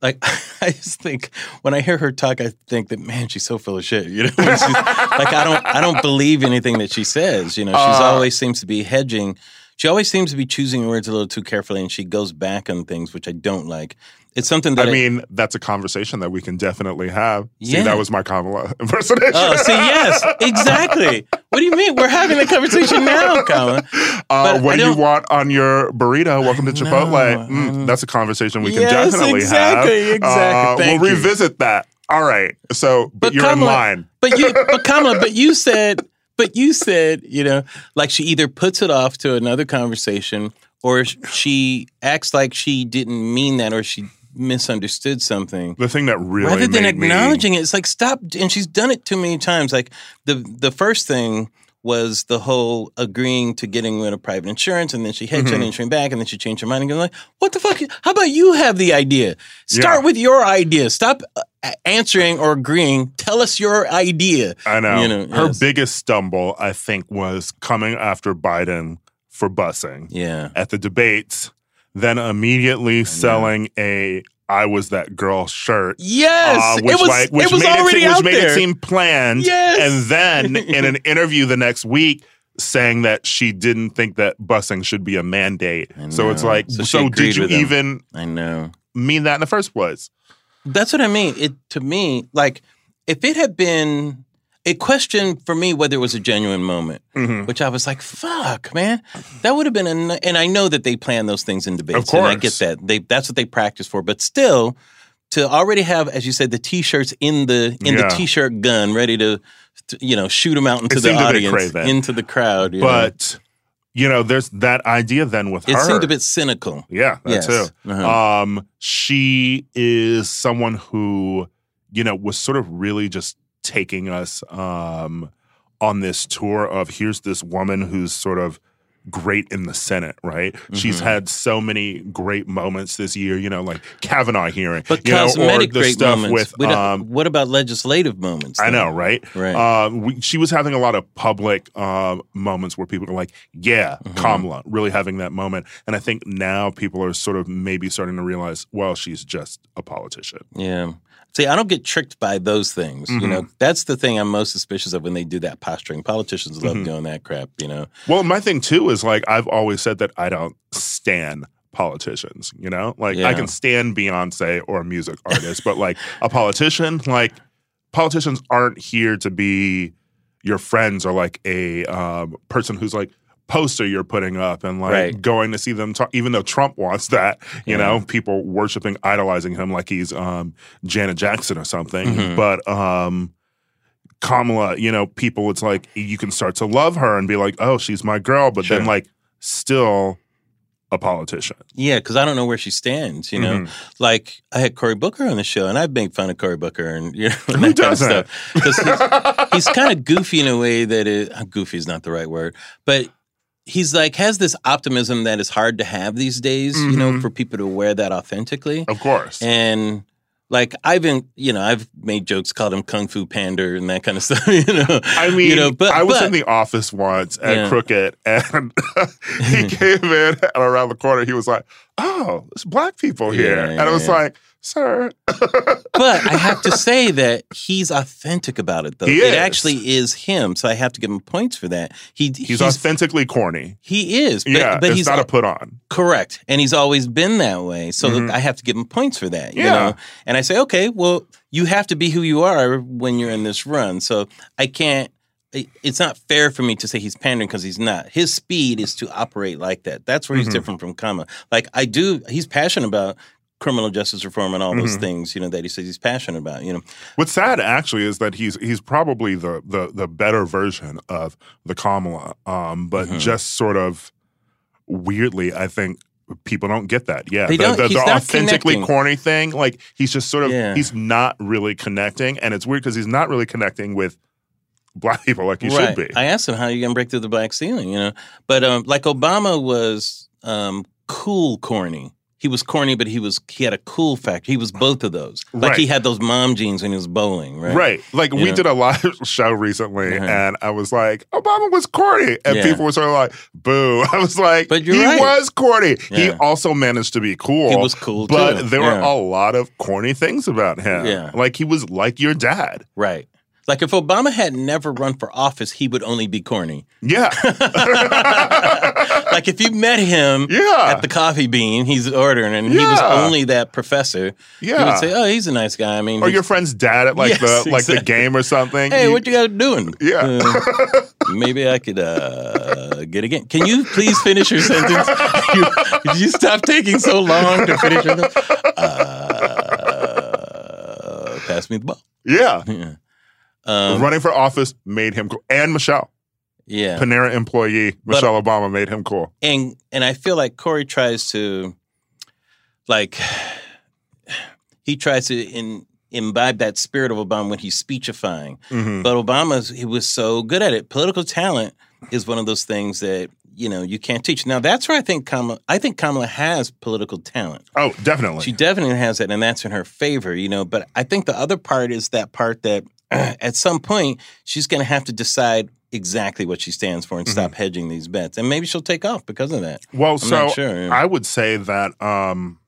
like I just think when I hear her talk, I think that man, she's so full of shit. You know, like I don't, I don't believe anything that she says. You know, she's Uh, always seems to be hedging. She always seems to be choosing words a little too carefully, and she goes back on things which I don't like. It's something that I mean, that's a conversation that we can definitely have. Yeah. See, that was my Kamala impersonation. Oh, see, yes, exactly. What do you mean? We're having the conversation now, Kamala. Uh, what do you want on your burrito? Welcome to Chipotle. Mm, that's a conversation we can Yes, definitely exactly, have. exactly. Uh, we'll you. revisit that. All right. So, but, But you're Kamala- in line. But you, but Kamala, but you said, but you said, you know, like she either puts it off to another conversation, or she acts like she didn't mean that, or she misunderstood something. The thing that really Rather than made me- acknowledging it, it's like stop. And she's done it too many times. Like the the first thing was the whole agreeing to getting rid of private insurance, and then she hedged Mhm. on insurance back, and then she changed her mind and goes like, "What the fuck? How about you have the idea? Start Yeah. with your idea. Stop uh, answering or agreeing. Tell us your idea." I know. You know, Her yes. biggest stumble, I think, was coming after Biden for busing Yeah. at the debates, then immediately selling a "I was that girl" shirt. Yes, uh, which it was. like, which it was made already it, seem- out which made there. it seem planned. Yes. And then in an interview the next week, saying that she didn't think that busing should be a mandate. I So it's like, So so, did you even I know. mean that in the first place? That's what I mean. It to me, like, if it had been a question for me whether it was a genuine moment, Mhm. which I was like, "Fuck, man," that would have been a. n- And I know that they plan those things in debates, Of and I get that. They that's what they practice for. But still, to already have, as you said, the t-shirts in the in Yeah. the t-shirt gun, ready to, to, you know, shoot them out into It the seemed a bit audience, into the crowd. you know. But you know, there's that idea then with it her. It seemed a bit cynical. Yeah, that Yes. too. Uh-huh. Um, she is someone who, you know, was sort of really just taking us um, on this tour of here's this woman who's sort of great in the Senate, right? She's Mhm. had so many great moments this year, you know, like Kavanaugh hearing, But you know, or cosmetic the great stuff moments. with. Um, what about legislative moments? I know, right? Right. Um, we, she was having a lot of public um, moments where people are like, "Yeah, Mhm. Kamala," really having that moment. And I think now people are sort of maybe starting to realize, well, she's just a politician. Yeah. See, I don't get tricked by those things. You Mhm. know, that's the thing I'm most suspicious of when they do that posturing. Politicians love Mhm. doing that crap. You know. Well, my thing too is like I've always said that I don't stand politicians. You know, like Yeah. I can stand Beyonce or a music artist, but like a politician, like politicians aren't here to be your friends or like a um, person who's like poster you're putting up and like Right. going to see them talk even though Trump wants that you Yeah. know people worshiping idolizing him like he's um Janet Jackson or something Mhm. but um Kamala you know people it's like you can start to love her and be like oh she's my girl but then like still a politician Yeah, because I don't know where she stands. You know, Mhm. like I had Cory Booker on the show, and I've made fun of Cory Booker and you know and that kind of stuff because he's, he's kind of goofy in a way that it, goofy is not the right word, but he's like has this optimism that is hard to have these days. You know, Mhm. for people to wear that authentically, of course and like I've been, you know, I've made jokes called him Kung Fu Pander and that kind of stuff. You know, I mean, you know, but I was but, in the office once at Yeah. Crooked, and he came in and around the corner. He was like, "Oh, there's black people here," Yeah, and I was yeah. like, "Sir, But I have to say that he's authentic about it, though. It actually is him, so I have to give him points for that. He he's, authentically corny." he is, but, yeah, but he's not a put on. correct, and he's always been that way. So Mhm. I have to give him points for that. You Yeah. know, and I say, okay, well, you have to be who you are when you're in this run. So I can't. It- It's not fair for me to say he's pandering because he's not. His speed is to operate like that. That's where he's Mhm. different from Kama. Like I do, he's passionate about criminal justice reform and all those Mhm. things. You know that he says he's passionate about. You know, What's sad actually is that he's he's probably the the the better version of the Kamala, um, but Mhm. just sort of weirdly, I think people don't get that. Yeah, They the, the, the authentically connecting. corny thing, like he's just sort of Yeah. he's not really connecting, and it's weird because he's not really connecting with black people like he should be. I asked him how you gonna break through the black ceiling, you know. But um, like Obama was um, cool, corny. He was corny, but he was he had a cool factor. He was both of those. Like he had those mom jeans when he was bowling, right? Right. Like we Yeah. did a live show recently Uh-huh. and I was like, Obama was corny. And Yeah. people were sort of like, boo. I was like, But he right. was corny. He also managed to be cool. He was cool But too. there Yeah. were a lot of corny things about him. Yeah. Like he was like your dad. Right. Like if Obama had never run for office, he would only be corny. Yeah. like if you met him Yeah. at the coffee bean, he's ordering, and he was only that professor. Yeah. You would say, "Oh, he's a nice guy." I mean, or your friend's dad at like Yes, the like the game or something. Hey, You- what you got doing? Yeah. Uh, maybe I could uh, get again. Can you please finish your sentence? you, did you stop taking so long to finish your uh, Pass me the ball. yeah. Yeah. Um, Running for office made him cool. And Michelle, yeah. Panera employee, But- Michelle Obama made him cool. and and I feel like Cory tries to, like, he tries to in, imbibe that spirit of Obama when he's speechifying. Mhm. But Obama's he was so good at it. Political talent is one of those things that you know you can't teach. Now that's where I think Kamala. I think Kamala has political talent. Oh, definitely. She definitely has it, and that's in her favor. You know, but I think the other part is that part that at some point she's going to have to decide exactly what she stands for and Mm-hmm. stop hedging these bets, and maybe she'll take off because of that. Well, I'm so sure. yeah. I would say that um,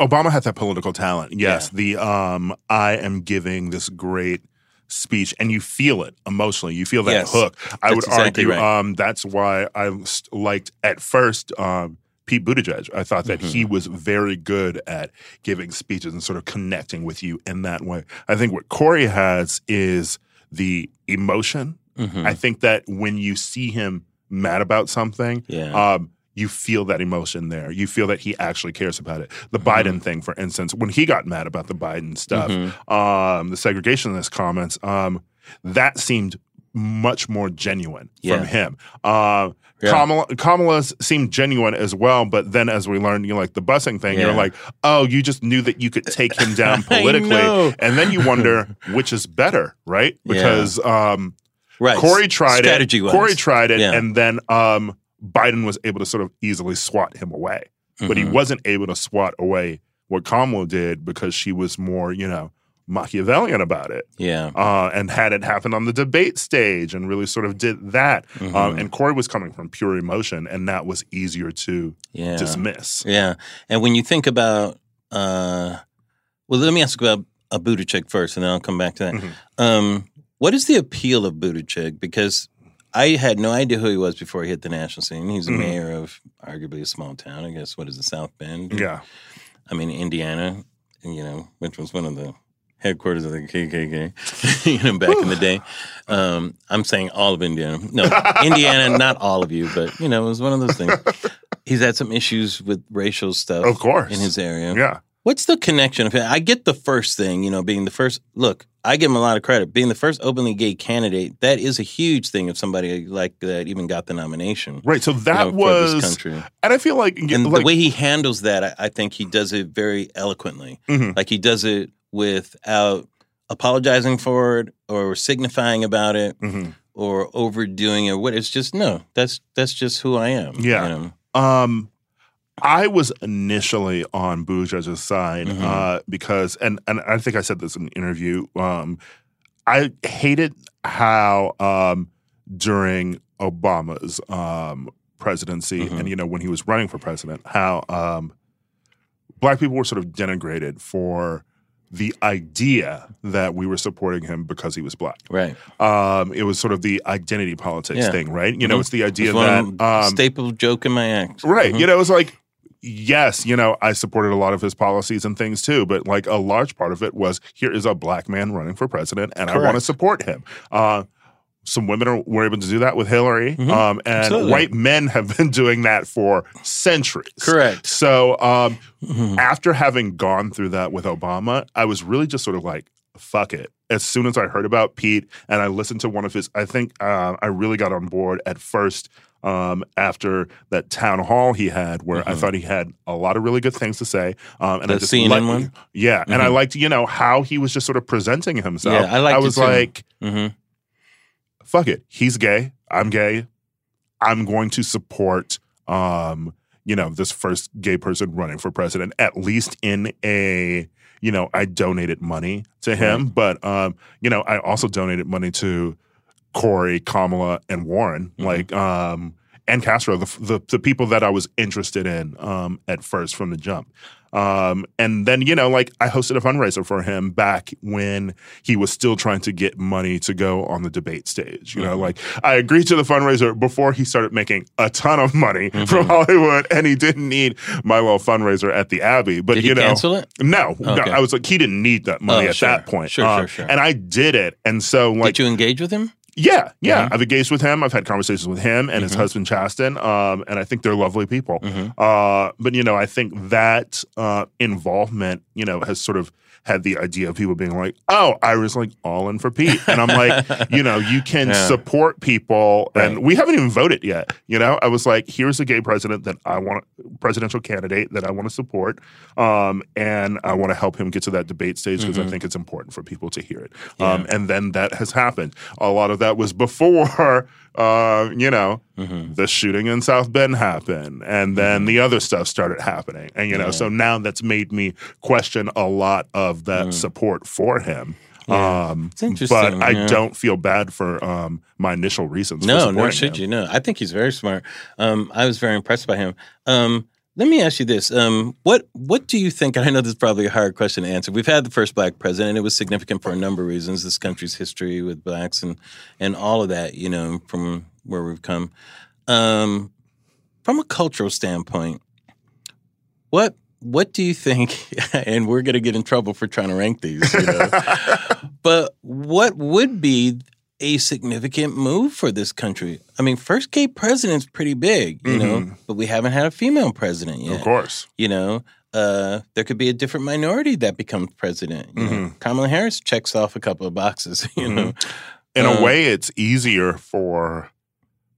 Obama had that political talent. Yes, the um, I am giving this great speech, and you feel it emotionally. You feel that Yes, hook. I would exactly argue right. um, that's why I liked at first. Um, Pete Buttigieg. I thought that he Mm-hmm. was very good at giving speeches and sort of connecting with you in that way. I think what Cory has is the emotion. Mhm. I think that when you see him mad about something, Yeah. um, you feel that emotion there. You feel that he actually cares about it. The Mm-hmm. Biden thing, for instance, when he got mad about the Biden stuff, Mm-hmm. um, the segregationist comments, um, that seemed much more genuine Yeah. from him. Uh, Yeah. Kamala, Kamala's seemed genuine as well, but then as we learned, you know, like the busing thing, you're like, oh, you just knew that you could take him down politically, and then you wonder which is better, right? Yeah. Because um, right. Cory tried Strategy it. wise. Cory tried it, Yeah. and then um, Biden was able to sort of easily swat him away. But he Mhm. wasn't able to swat away what Kamala did because she was more, you know, Machiavellian about it. Yeah. Uh, and had it happen on the debate stage and really sort of did that. Um, Mhm. and Cory was coming from pure emotion, and that was easier to Yeah. dismiss. Yeah, and when you think about, uh, well, let me ask about a Buttigieg first, and then I'll come back to that. Mhm. Um, what is the appeal of Buttigieg? Because I had no idea who he was before he hit the national scene. He's a Mhm. mayor of arguably a small town, I guess. What is it, South Bend? Yeah. I mean, Indiana, you know, which was one of the headquarters of the KKK, you know, back in the day. Um, I'm saying all of Indiana. No, Indiana, not all of you, but, you know, it was one of those things. He's had some issues with racial stuff Of course. in his area. Yeah. What's the connection? I get the first thing, you know, being the first. Look, I give him a lot of credit. Being the first openly gay candidate, that is a huge thing if somebody like that even got the nomination. Right. So you that know, for this was, country. and I feel like, And like the way he handles that, I, I think he does it very eloquently. Mhm. Like he does it without apologizing for it or signifying about it Mhm. or overdoing it. What it's just no. That's that's just who I am. Yeah. you know? Um, I was initially on Buttigieg's side Mhm. uh, because, and and I think I said this in an interview. Um, I hated how um, during Obama's um, presidency, Mhm. and you know when he was running for president, how um, black people were sort of denigrated for the idea that we were supporting him because he was black. Right. Um, it was sort of the identity politics Yeah. thing, right? You know, Mhm. it's the idea It's that um, staple joke in my act. Right. Mhm. You know, it's like, yes, you know, I supported a lot of his policies and things too, but like a large part of it was here is a black man running for president and I want to support him. Uh, some women are, were able to do that with Hillary, Mhm. um, and Absolutely. white men have been doing that for centuries. Correct. So um, Mhm. after having gone through that with Obama, I was really just sort of like, fuck it. As soon as I heard about Pete and I listened to one of his, I think uh, I really got on board at first um, after that town hall he had, where I Mhm. thought he had a lot of really good things to say. Um, and I just CNN liked- one? yeah, and I Mhm. liked you know how he was just sort of presenting himself. Yeah, I I it was like, Mhm. Fuck it. He's gay. I'm gay. I'm going to support um, you know, this first gay person running for president, at least in a, you know, I donated money to him. But um, you know, I also donated money to Cory, Kamala, and Warren, Mhm. like um and Castro, the, the the people that I was interested in um at first from the jump. Um, and then, you know, like I hosted a fundraiser for him back when he was still trying to get money to go on the debate stage. You know, Mhm. like I agreed to the fundraiser before he started making a ton of money Mhm. from Hollywood, and he didn't need my little fundraiser at the Abbey. But you know, cancel it? no, no, I was like, he didn't need that money Oh, at sure. that point. Sure, Um, sure, sure. And I did it, and so like, Did you engage with him? Yeah, yeah, Mhm. I've engaged with him. I've had conversations with him and his Mhm. husband Chasten, um, and I think they're lovely people. Mhm. Uh, but you know, I think that uh, involvement, you know, has sort of had the idea of people being like, "Oh, I was like all in for Pete," and I'm like, you know, you can Yeah. support people, and we haven't even voted yet. You know, I was like, here's a gay president that I want, presidential candidate that I want to support, um, and I want to help him get to that debate stage because I Mhm. think it's important for people to hear it. Yeah. Um, and then that has happened. A lot of that was before, uh, you know, Mhm. the shooting in South Bend happened, and then Mhm. the other stuff started happening, and you know, Yeah. so now that's made me question a lot of that Mm. support for him. Yeah. Um, It's interesting, but I yeah. don't feel bad for um, my initial reasons. No, nor should him. you. No, I think he's very smart. Um, I was very impressed by him. Um, let me ask you this: um, what What do you think? I know this is probably a hard question to answer. We've had the first black president. And it was significant for a number of reasons. This country's history with blacks and and all of that. You know, from where we've come. Um, from a cultural standpoint, what what do you think? And we're going to get in trouble for trying to rank these. You know? But what would be a significant move for this country? I mean, first gay president's pretty big, you know, Mhm. but we haven't had a female president yet. Of course. You know, uh, there could be a different minority that becomes president. You know? Mhm. Kamala Harris checks off a couple of boxes, you Mhm. know. In Um, a way, it's easier for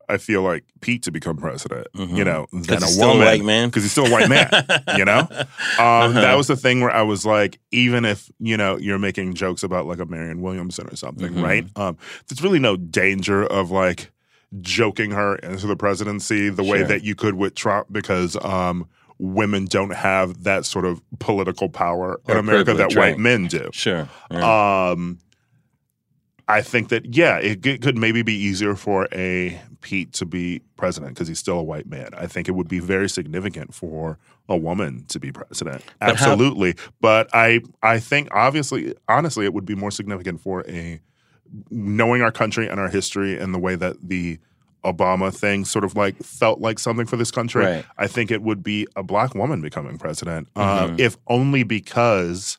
I feel like Pete to become president, Mhm. you know, than a he's still a woman white man. because he's still a white man. you know? Um, Uh-huh. That was the thing where I was like, even if you know you're making jokes about like a Marianne Williamson or something, Mhm. right? Um, there's really no danger of like joking her into the presidency the way that you could with Trump because um, women don't have that sort of political power in America that white men do. Sure. yeah. Um, I think that yeah, it, g- could maybe be easier for a Pete to be president because he's still a white man. I think it would be very significant for a woman to be president. But how- Absolutely, but I I think obviously honestly it would be more significant for a knowing our country and our history and the way that the Obama thing sort of like felt like something for this country, Right. I think it would be a black woman becoming president, Mhm. uh, if only because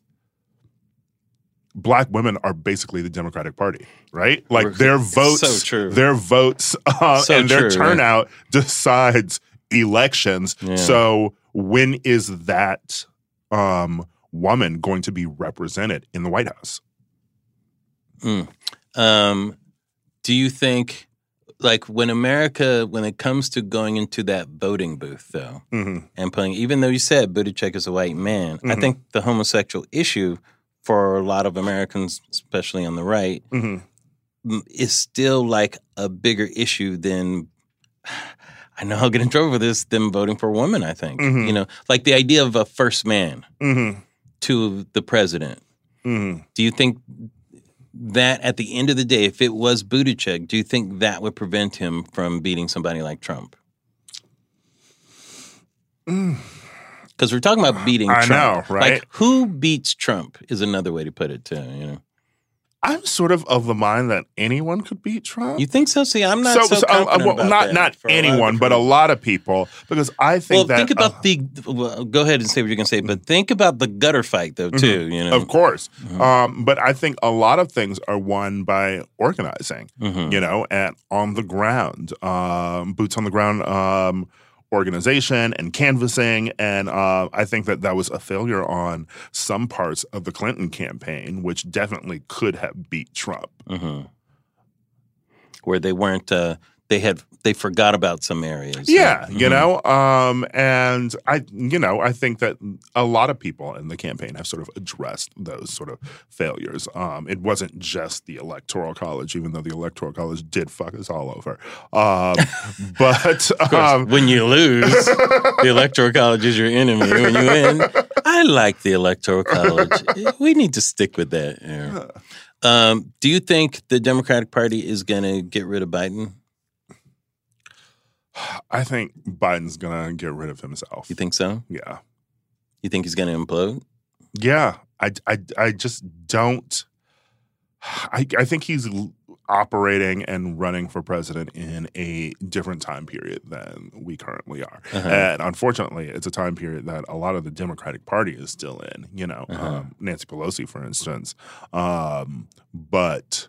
black women are basically the Democratic Party, right? Like their so votes, true. their votes, uh, So and their true, turnout decides elections. Yeah. So when is that um, woman going to be represented in the White House? Um, do you think, like, when America, when it comes to going into that voting booth, though, Mm-hmm. and putting, even though you said Buttigieg is a white man, I Mhm. think the homosexual issue for a lot of Americans, especially on the right, Mm-hmm. is still like a bigger issue than. I know I'll get in trouble for this than voting for a woman. I think Mhm. you know, like the idea of a first man Mm-hmm. to the president. Mm-hmm. Do you think that at the end of the day, if it was Buttigieg, do you think that would prevent him from beating somebody like Trump? Because we're talking about beating. I Trump. know, right? Like, who beats Trump is another way to put it, too. You know, I'm sort of of the mind that anyone could beat Trump. you think so? See, I'm not so, uh, confident well, about not not for a anyone, but a lot of people, because I think Well, that think about uh, the. Well, go ahead and say what you're going to say, but think about the gutter fight, though, too. You know, Mm-hmm. of course. Mm-hmm. Um, but I think a lot of things are won by organizing, Mhm. you know, and on the ground, um, boots on the ground um, organization and canvassing. And uh, I think that that was a failure on some parts of the Clinton campaign, which definitely could have beat Trump. hmm where they weren't. Uh, they had. They forgot about some areas. Yeah, you know, um, and I, you know, I think that a lot of people in the campaign have sort of addressed those sort of failures. Um, it wasn't just the electoral college, even though the electoral college did fuck us all over. Um, but course, um, when you lose, the electoral college is your enemy. When you win, I like the electoral college. We need to stick with that. yeah. Um, do you think the Democratic Party is going to get rid of Biden? I think Biden's gonna get rid of himself. You think so? Yeah, You think he's going to implode? yeah. I, I, I just don't. I, I think he's operating and running for president in a different time period than we currently are. Uh-huh. And unfortunately, it's a time period that a lot of the Democratic Party is still in, you know, Uh-huh. um, Nancy Pelosi, for instance. Um, but,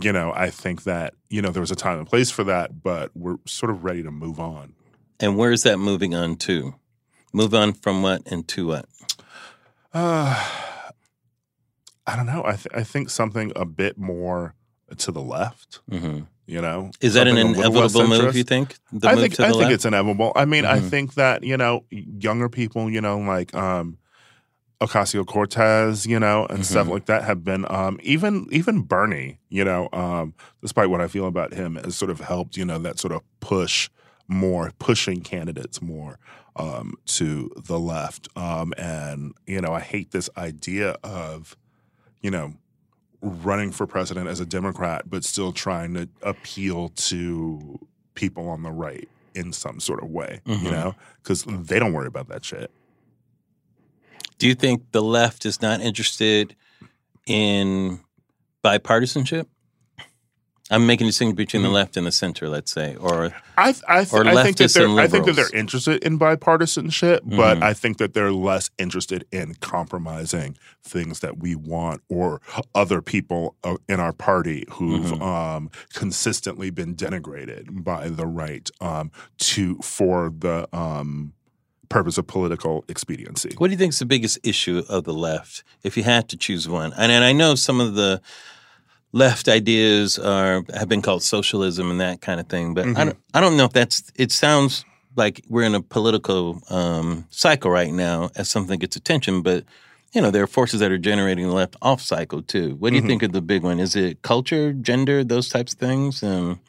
you know, I think that, you know, there was a time and place for that, but we're sort of ready to move on. And where is that moving on to? Move on from what and to what? Uh, I don't know. I, th- I think something a bit more to the left, hmm you know. Is that an Something a little less inevitable move? You think? The I move think to the I think left? it's inevitable. I mean, I Mhm. think that you know younger people, you know, like um, Ocasio Cortez, you know, and stuff Mhm. like that, have been um, even even Bernie, you know, um, despite what I feel about him, has sort of helped, you know, that sort of push more pushing candidates more um, to the left. Um, and you know, I hate this idea of, you know, running for president as a Democrat, but still trying to appeal to people on the right in some sort of way, Mhm. you know, because they don't worry about that shit. Do you think the left is not interested in bipartisanship? I'm making a distinction between the Mhm. left and the center, let's say, or I th- I, th- Or I think that they're I think that they're interested in bipartisanship, but Mhm. I think that they're less interested in compromising things that we want or other people uh, in our party who've Mhm. um, consistently been denigrated by the right um, to for the um, purpose of political expediency. What do you think is the biggest issue of the left, if you had to choose one? And, and I know some of the left ideas are have been called socialism and that kind of thing, but I Mhm. don't I don't know if that's. It sounds like we're in a political um, cycle right now as something gets attention, but. You know, there are forces that are generating the left off cycle too. What do you Mhm. think of the big one? Is it culture, gender, those types of things? Um,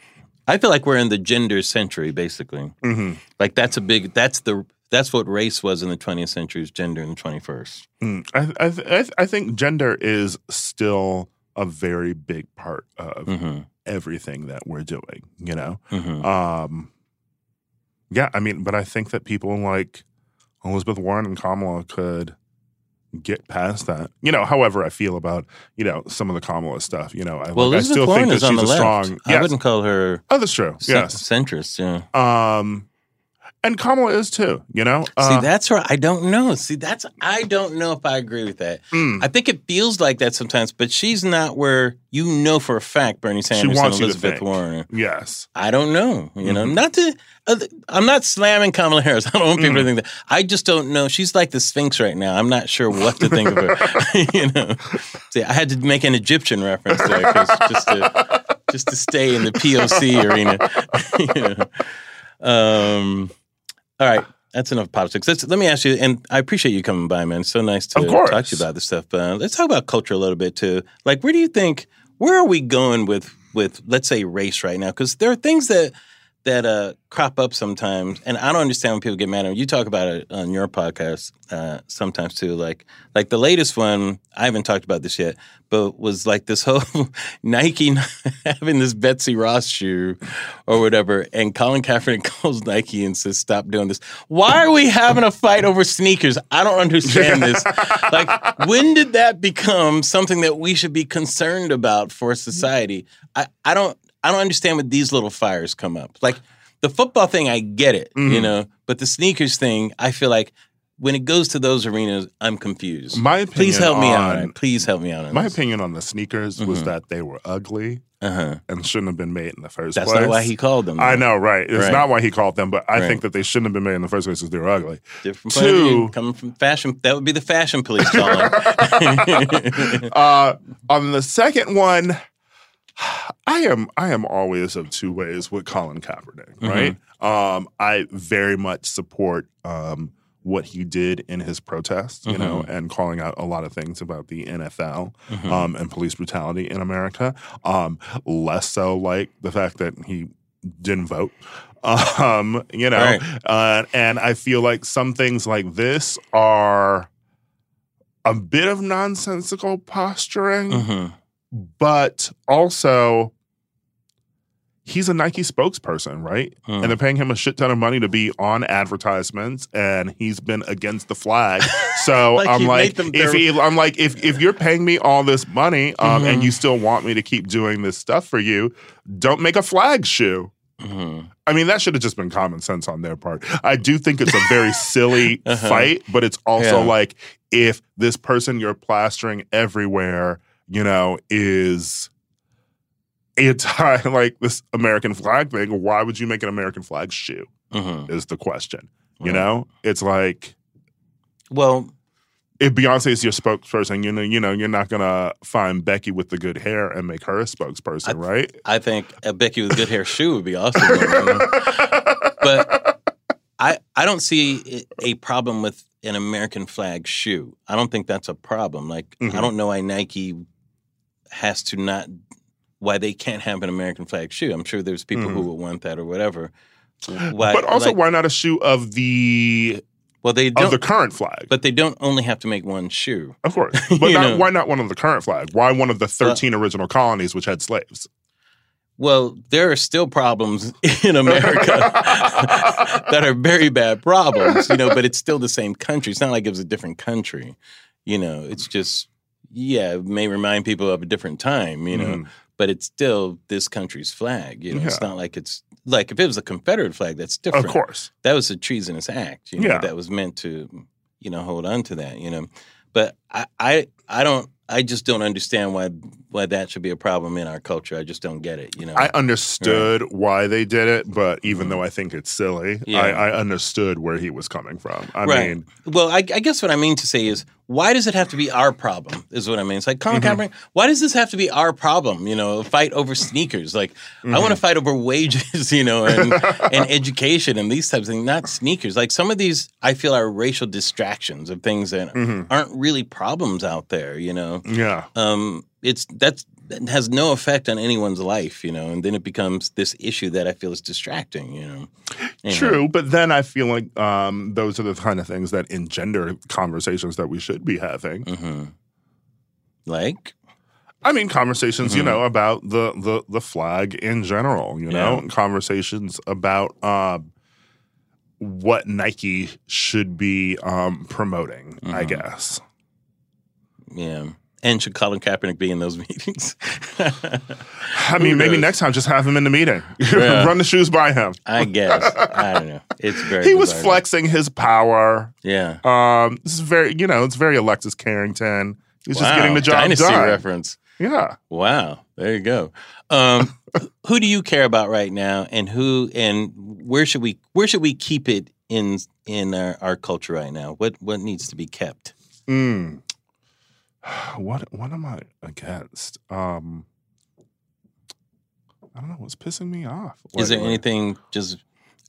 I feel like we're in the gender century, basically. hmm Like that's a big. That's the. That's what race was in the 20th century. Is gender in the 21st. Mm, I, I, th- I, I think gender is still a very big part of Mm-hmm. everything that we're doing. You know, Mm-hmm. um, yeah. I mean, but I think that people like Elizabeth Warren and Kamala could get past that. You know, however I feel about you know some of the Kamala stuff. You know, I, Well, like, I still Warren think that she's a left. strong. I wouldn't call her Oh, that's true. Yes. centrist. Yeah. Um, and Kamala is too. You know. See, Uh, that's where I don't know. See, that's I don't know if I agree with that. mm, I think it feels like that sometimes, but she's not where you know for a fact Bernie Sanders and to Elizabeth. Warren. yes. I don't know. You know, Mhm. not to. Uh, I'm not slamming Kamala Harris. I don't want people to Mm. think that. I just don't know. She's like the Sphinx right now. I'm not sure what to think of her. you know, see, I had to make an Egyptian reference there just to just to stay in the POC arena. you know. Um. All right. That's enough politics. Let's, let me ask you, and I appreciate you coming by, man. It's so nice to talk to you about this stuff. Uh, let's talk about culture a little bit too. Like, where do you think? Where are we going with with let's say race right now? Because there are things that that uh, crop up sometimes, and I don't understand when people get mad at me. You talk about it on your podcast uh, sometimes too. Like like the latest one, I haven't talked about this yet, but was like this whole Nike having this Betsy Ross shoe or whatever, and Colin Kaepernick calls Nike and says, "Stop doing this." Why are we having a fight over sneakers? I don't understand this. like, when did that become something that we should be concerned about for society? I, I don't I don't understand when these little fires come up. Like the football thing, I get it, you Mhm. know, but the sneakers thing, I feel like when it goes to those arenas, I'm confused. My opinion. Please help me out. on- on it. Please help me out on My this. opinion on the sneakers was Mhm. that they were ugly Uh-huh. and shouldn't have been made in the first That's place. That's not why he called them. I know, right? It's Right. not why he called them, but I Right. think that they shouldn't have been made in the first place because they were ugly. Different of view. Two- coming from fashion. That would be the fashion police calling. uh, on the second one, I am I am always of two ways with Colin Kaepernick, Mm-hmm. right? Um, I very much support um, what he did in his protest, you know, Mm-hmm. and calling out a lot of things about the NFL Mhm. um, and police brutality in America. Um, less so like the fact that he didn't vote. Um, you know, Right. uh, and I feel like some things like this are a bit of nonsensical posturing, Mhm. But also he's a Nike spokesperson, right? Mm. And they're paying him a shit ton of money to be on advertisements, and he's been against the flag. So Like I'm like, if he, I'm like, if if you're paying me all this money, um, Mhm. and you still want me to keep doing this stuff for you, don't make a flag shoe. Mhm. I mean, that should have just been common sense on their part. I do think it's a very silly Uh-huh. fight, but it's also Yeah. like if this person you're plastering everywhere, you know, is anti like this American flag thing, why would you make an American flag shoe? Mhm. Is the question. You Right. know? It's like Well, if Beyonce is your spokesperson, you know, you know, you're not gonna find Becky with the good hair and make her a spokesperson, right? I think a Becky with good hair shoe would be awesome. but I I don't see a problem with an American flag shoe. I don't think that's a problem. Like Mhm. I don't know why Nike has to not why they can't have an American flag shoe. I'm sure there's people who Mhm. would want that or whatever. Why, but also, like- why not a shoe of the well they of don't. the current flag? but they don't only have to make one shoe. Of course. But not, why not one of the current flag? Why one of the 13 original colonies which had slaves? Well, there are still problems in America that are very bad problems, you know, but it's still the same country. It's not like it was a different country, you know, it's just, yeah, it may remind people of a different time, you know, Mhm. but it's still this country's flag, you know, it's not like it's like if it was a Confederate flag, that's different. Of course. That was a treasonous act, you know, Yeah. that was meant to, you know, hold on to that, you know, but I, I, I don't, I just don't understand why why that should be a problem in our culture. I just don't get it, you know. I understood why they did it, but even Mhm. though I think it's silly, Yeah. I, I understood where he was coming from. I Right. mean, Well, I, I guess what I mean to say is, why does it have to be our problem? Is what I mean. It's like Colin Mhm. Kaepernick. Why does this have to be our problem? You know, a fight over sneakers. Like I Mm-hmm. want to fight over wages, you know, and and education and these types of things, not sneakers. Like some of these, I feel are racial distractions of things that Mhm. aren't really problems out there. You know, yeah. um, it's that's that has no effect on anyone's life. You know, and then it becomes this issue that I feel is distracting. You know, Anyhow. True, but then I feel like um, those are the kind of things that engender conversations that we should be having. hmm Like. I mean, conversations, you Mhm. know, about the the the flag in general. You know, conversations about um, what Nike should be um, promoting. I Mhm. guess. Yeah. And should Colin Kaepernick be in those meetings? I mean, maybe next time just have him in the meeting. Yeah. Run the shoes by him. I guess. I don't know. It's very. He was flexing his power. Yeah. Um, this is very, you know, it's very Alexis Carrington. He's was just getting the job Dynasty done. reference. Yeah. Wow. There you go. Um, who do you care about right now, and who and where should we where should we keep it in in our, our culture right now? What what needs to be kept? Mm. What what am I against? Um, I don't know what's pissing me off. Is there lately. anything just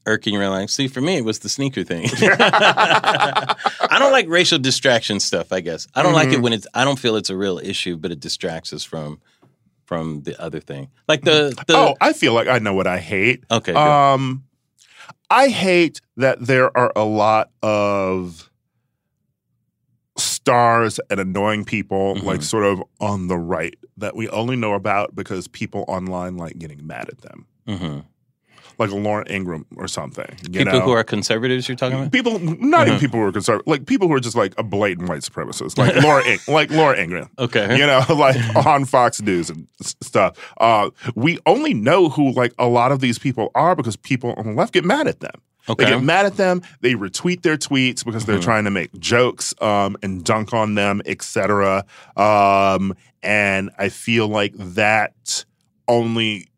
irking your life? See, for me, it was the sneaker thing. I don't like racial distraction stuff. I guess I don't like it Mhm. when it's. I don't feel it's a real issue, but it distracts us from from the other thing. Like the the. oh, I feel like I know what I hate. okay. good. Um, I hate that there are a lot of stars and annoying people, Mhm. like sort of on the right, that we only know about because people online like getting mad at them, hmm like Lauren Ingraham or something. You People know? who are conservatives, you're talking about. People, not even Mhm. people who are conservative, like people who are just like a blatant white supremacist, like Laura, In- like Laura Ingraham, Okay. you know, like on Fox News and s- stuff. Uh, we only know who like a lot of these people are because people on the left get mad at them. Okay. They get mad at them. They retweet their tweets because they're Mhm. trying to make jokes um, and dunk on them, etc. Um, and I feel like that only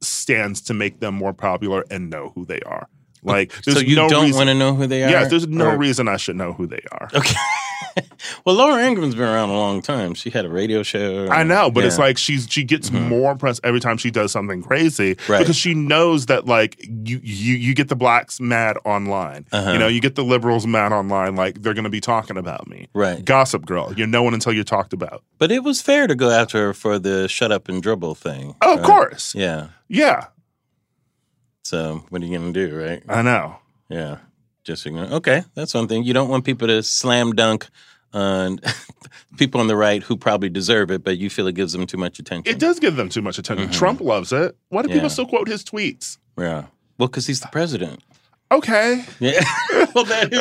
stands to make them more popular and know who they are. Like, there's so you no don't want to know who they are? Yes, there's no Or- reason I should know who they are. Okay. well, Laura Ingraham's been around a long time. She had a radio show. I know, but it's like she's she gets Mhm. more press every time she does something crazy Right. because she knows that like you you you get the blacks mad online. Uh-huh. You know, you get the liberals mad online like they're going to be talking about me. right. Gossip girl, you're no one until you're talked about. But it was fair to go after her for the shut up and dribble thing. Oh, of course. Yeah. Yeah, So what are you gonna do, right? I know. Yeah. Just ignore. Okay, that's one thing. You don't want people to slam dunk on people on the right who probably deserve it, but you feel it gives them too much attention. It does give them too much attention. Mhm. Trump loves it. Why do Yeah. people still quote his tweets? Yeah. Well, because he's the president. Okay. Yeah. well, that is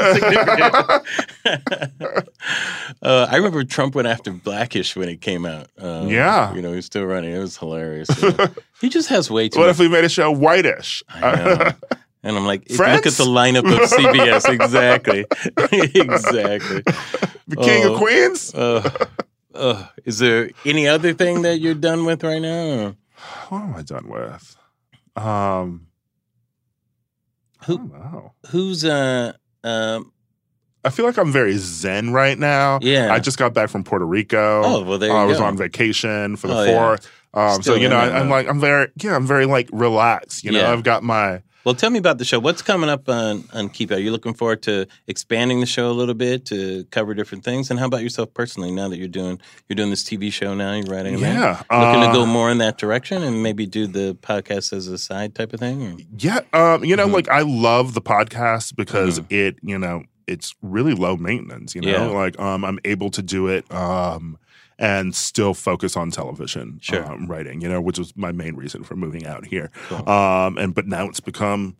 significant. uh, I remember Trump went after Blackish when it came out. Um, Yeah. You know, he's still running. It was hilarious. Yeah. he just has way too What much. if we made a show whitish? I know. And I'm like, look at the lineup of CBS. exactly. exactly. the King Oh. of Queens? Uh, uh, is there any other thing that you're done with right now? What am I done with? Um, Who- don't. Who's uh um I feel like I'm very zen right now. yeah. I just got back from Puerto Rico. oh well there you Uh, I was go. on vacation for the Oh, yeah. fourth. Um, so you know, I, I'm like, I'm very, yeah, I'm very like relaxed. You know, Yeah. I've got my, Well, tell me about the show. What's coming up on on Keep It? Are you looking forward to expanding the show a little bit to cover different things? And how about yourself personally? Now that you're doing you're doing this TV show now, you're writing. yeah, looking uh, to go more in that direction and maybe do the podcast as a side type of thing. Or? Yeah, um, you know, Mhm. like I love the podcast because Mhm. it, you know, it's really low maintenance. You know, Yeah. like um, I'm able to do it um, and still focus on television Sure. um, writing. You know, which was my main reason for moving out here. Cool. Um, and but now it's become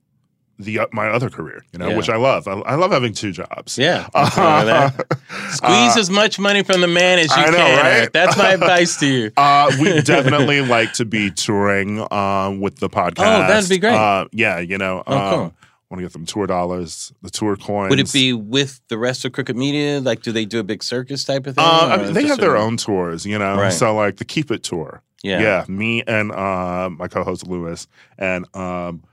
the uh, my other career. You know, Yeah. which I love. I, I love having two jobs. Yeah, nothing wrong with that. Squeeze Uh, as much money from the man as you know, can. right? That's my advice to you. Uh, we definitely like to be touring um, with the podcast. Oh, that'd be great. Uh, yeah, you know, Oh, um, cool. Want to get them tour dollars, the tour coins. Would it be with the rest of Crooked Media? Like, do they do a big circus type of thing? Uh, I mean, they have their own tours, you know. Right. So like the Keep It tour, Yeah. yeah, me and uh, my co-host Louis, and um,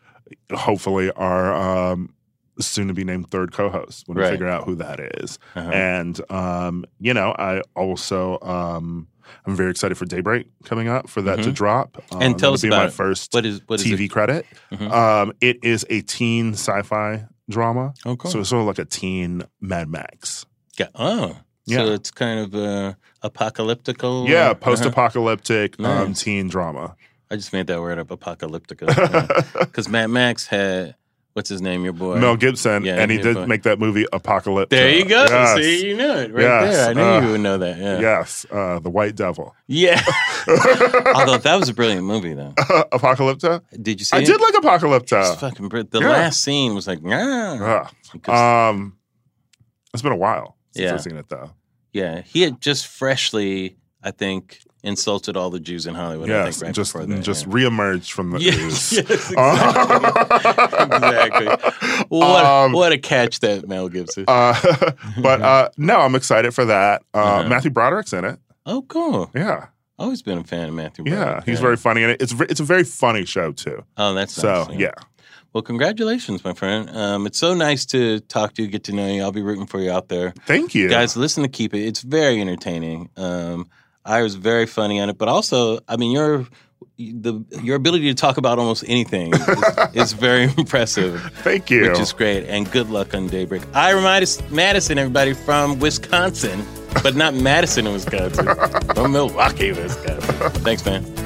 hopefully our um, soon to be named third co-host when Right. we figure out who that is. Uh-huh. And um, you know, I also um, I'm very excited for Daybreak coming up for that to Mhm. drop. Um, And tell us be about my it. first What is what is TV it? credit. Mhm. Um, it is a teen sci-fi drama, Oh, cool. so it's sort of like a teen Mad Max. Ga- oh, Yeah. so it's kind of uh, apocalyptical. Yeah, uh, post-apocalyptic um, Nice. teen drama. I just made that word up, apocalyptica. Because Mad Max had what's his name, your boy Mel Gibson, Yeah, and he did but- make that movie Apocalypto. There you go. Yes. See, you knew it right Yes. there. I knew Uh, you would know that. Yeah. Yes, uh, the White Devil. Yeah. Although that was a brilliant movie, though. Apocalypto. Did you see it? I it? did like It's Apocalypto. fucking br- the Yeah. last scene was like, yeah. Um, it's been a while since Yeah. I've seen it though. Yeah, he had just freshly, I think, insulted all the Jews in Hollywood. I yes, think, right just that, just yeah. reemerged from the Yes, ooze. yes, exactly. exactly. What, Um, what a catch that Mel Gibson. Uh, but uh, no, I'm excited for that. Uh, Uh-huh. Matthew Broderick's in it. oh, cool. Yeah, Always been a fan of Matthew. yeah, Broderick, he's very funny, and it's it's a very funny show too. Oh, that's So nice, yeah, Well, congratulations, my friend. Um, it's so nice to talk to you, get to know you. I'll be rooting for you out there. thank you, Guys, listen to Keep It. It's very entertaining. Um, I was very funny on it, but also, I mean, your the your ability to talk about almost anything is, is very impressive, Thank you. which is great. And good luck on Daybreak. Ira Madison, everybody from Wisconsin, but not Madison, in Wisconsin, from Milwaukee, Wisconsin. Thanks, man.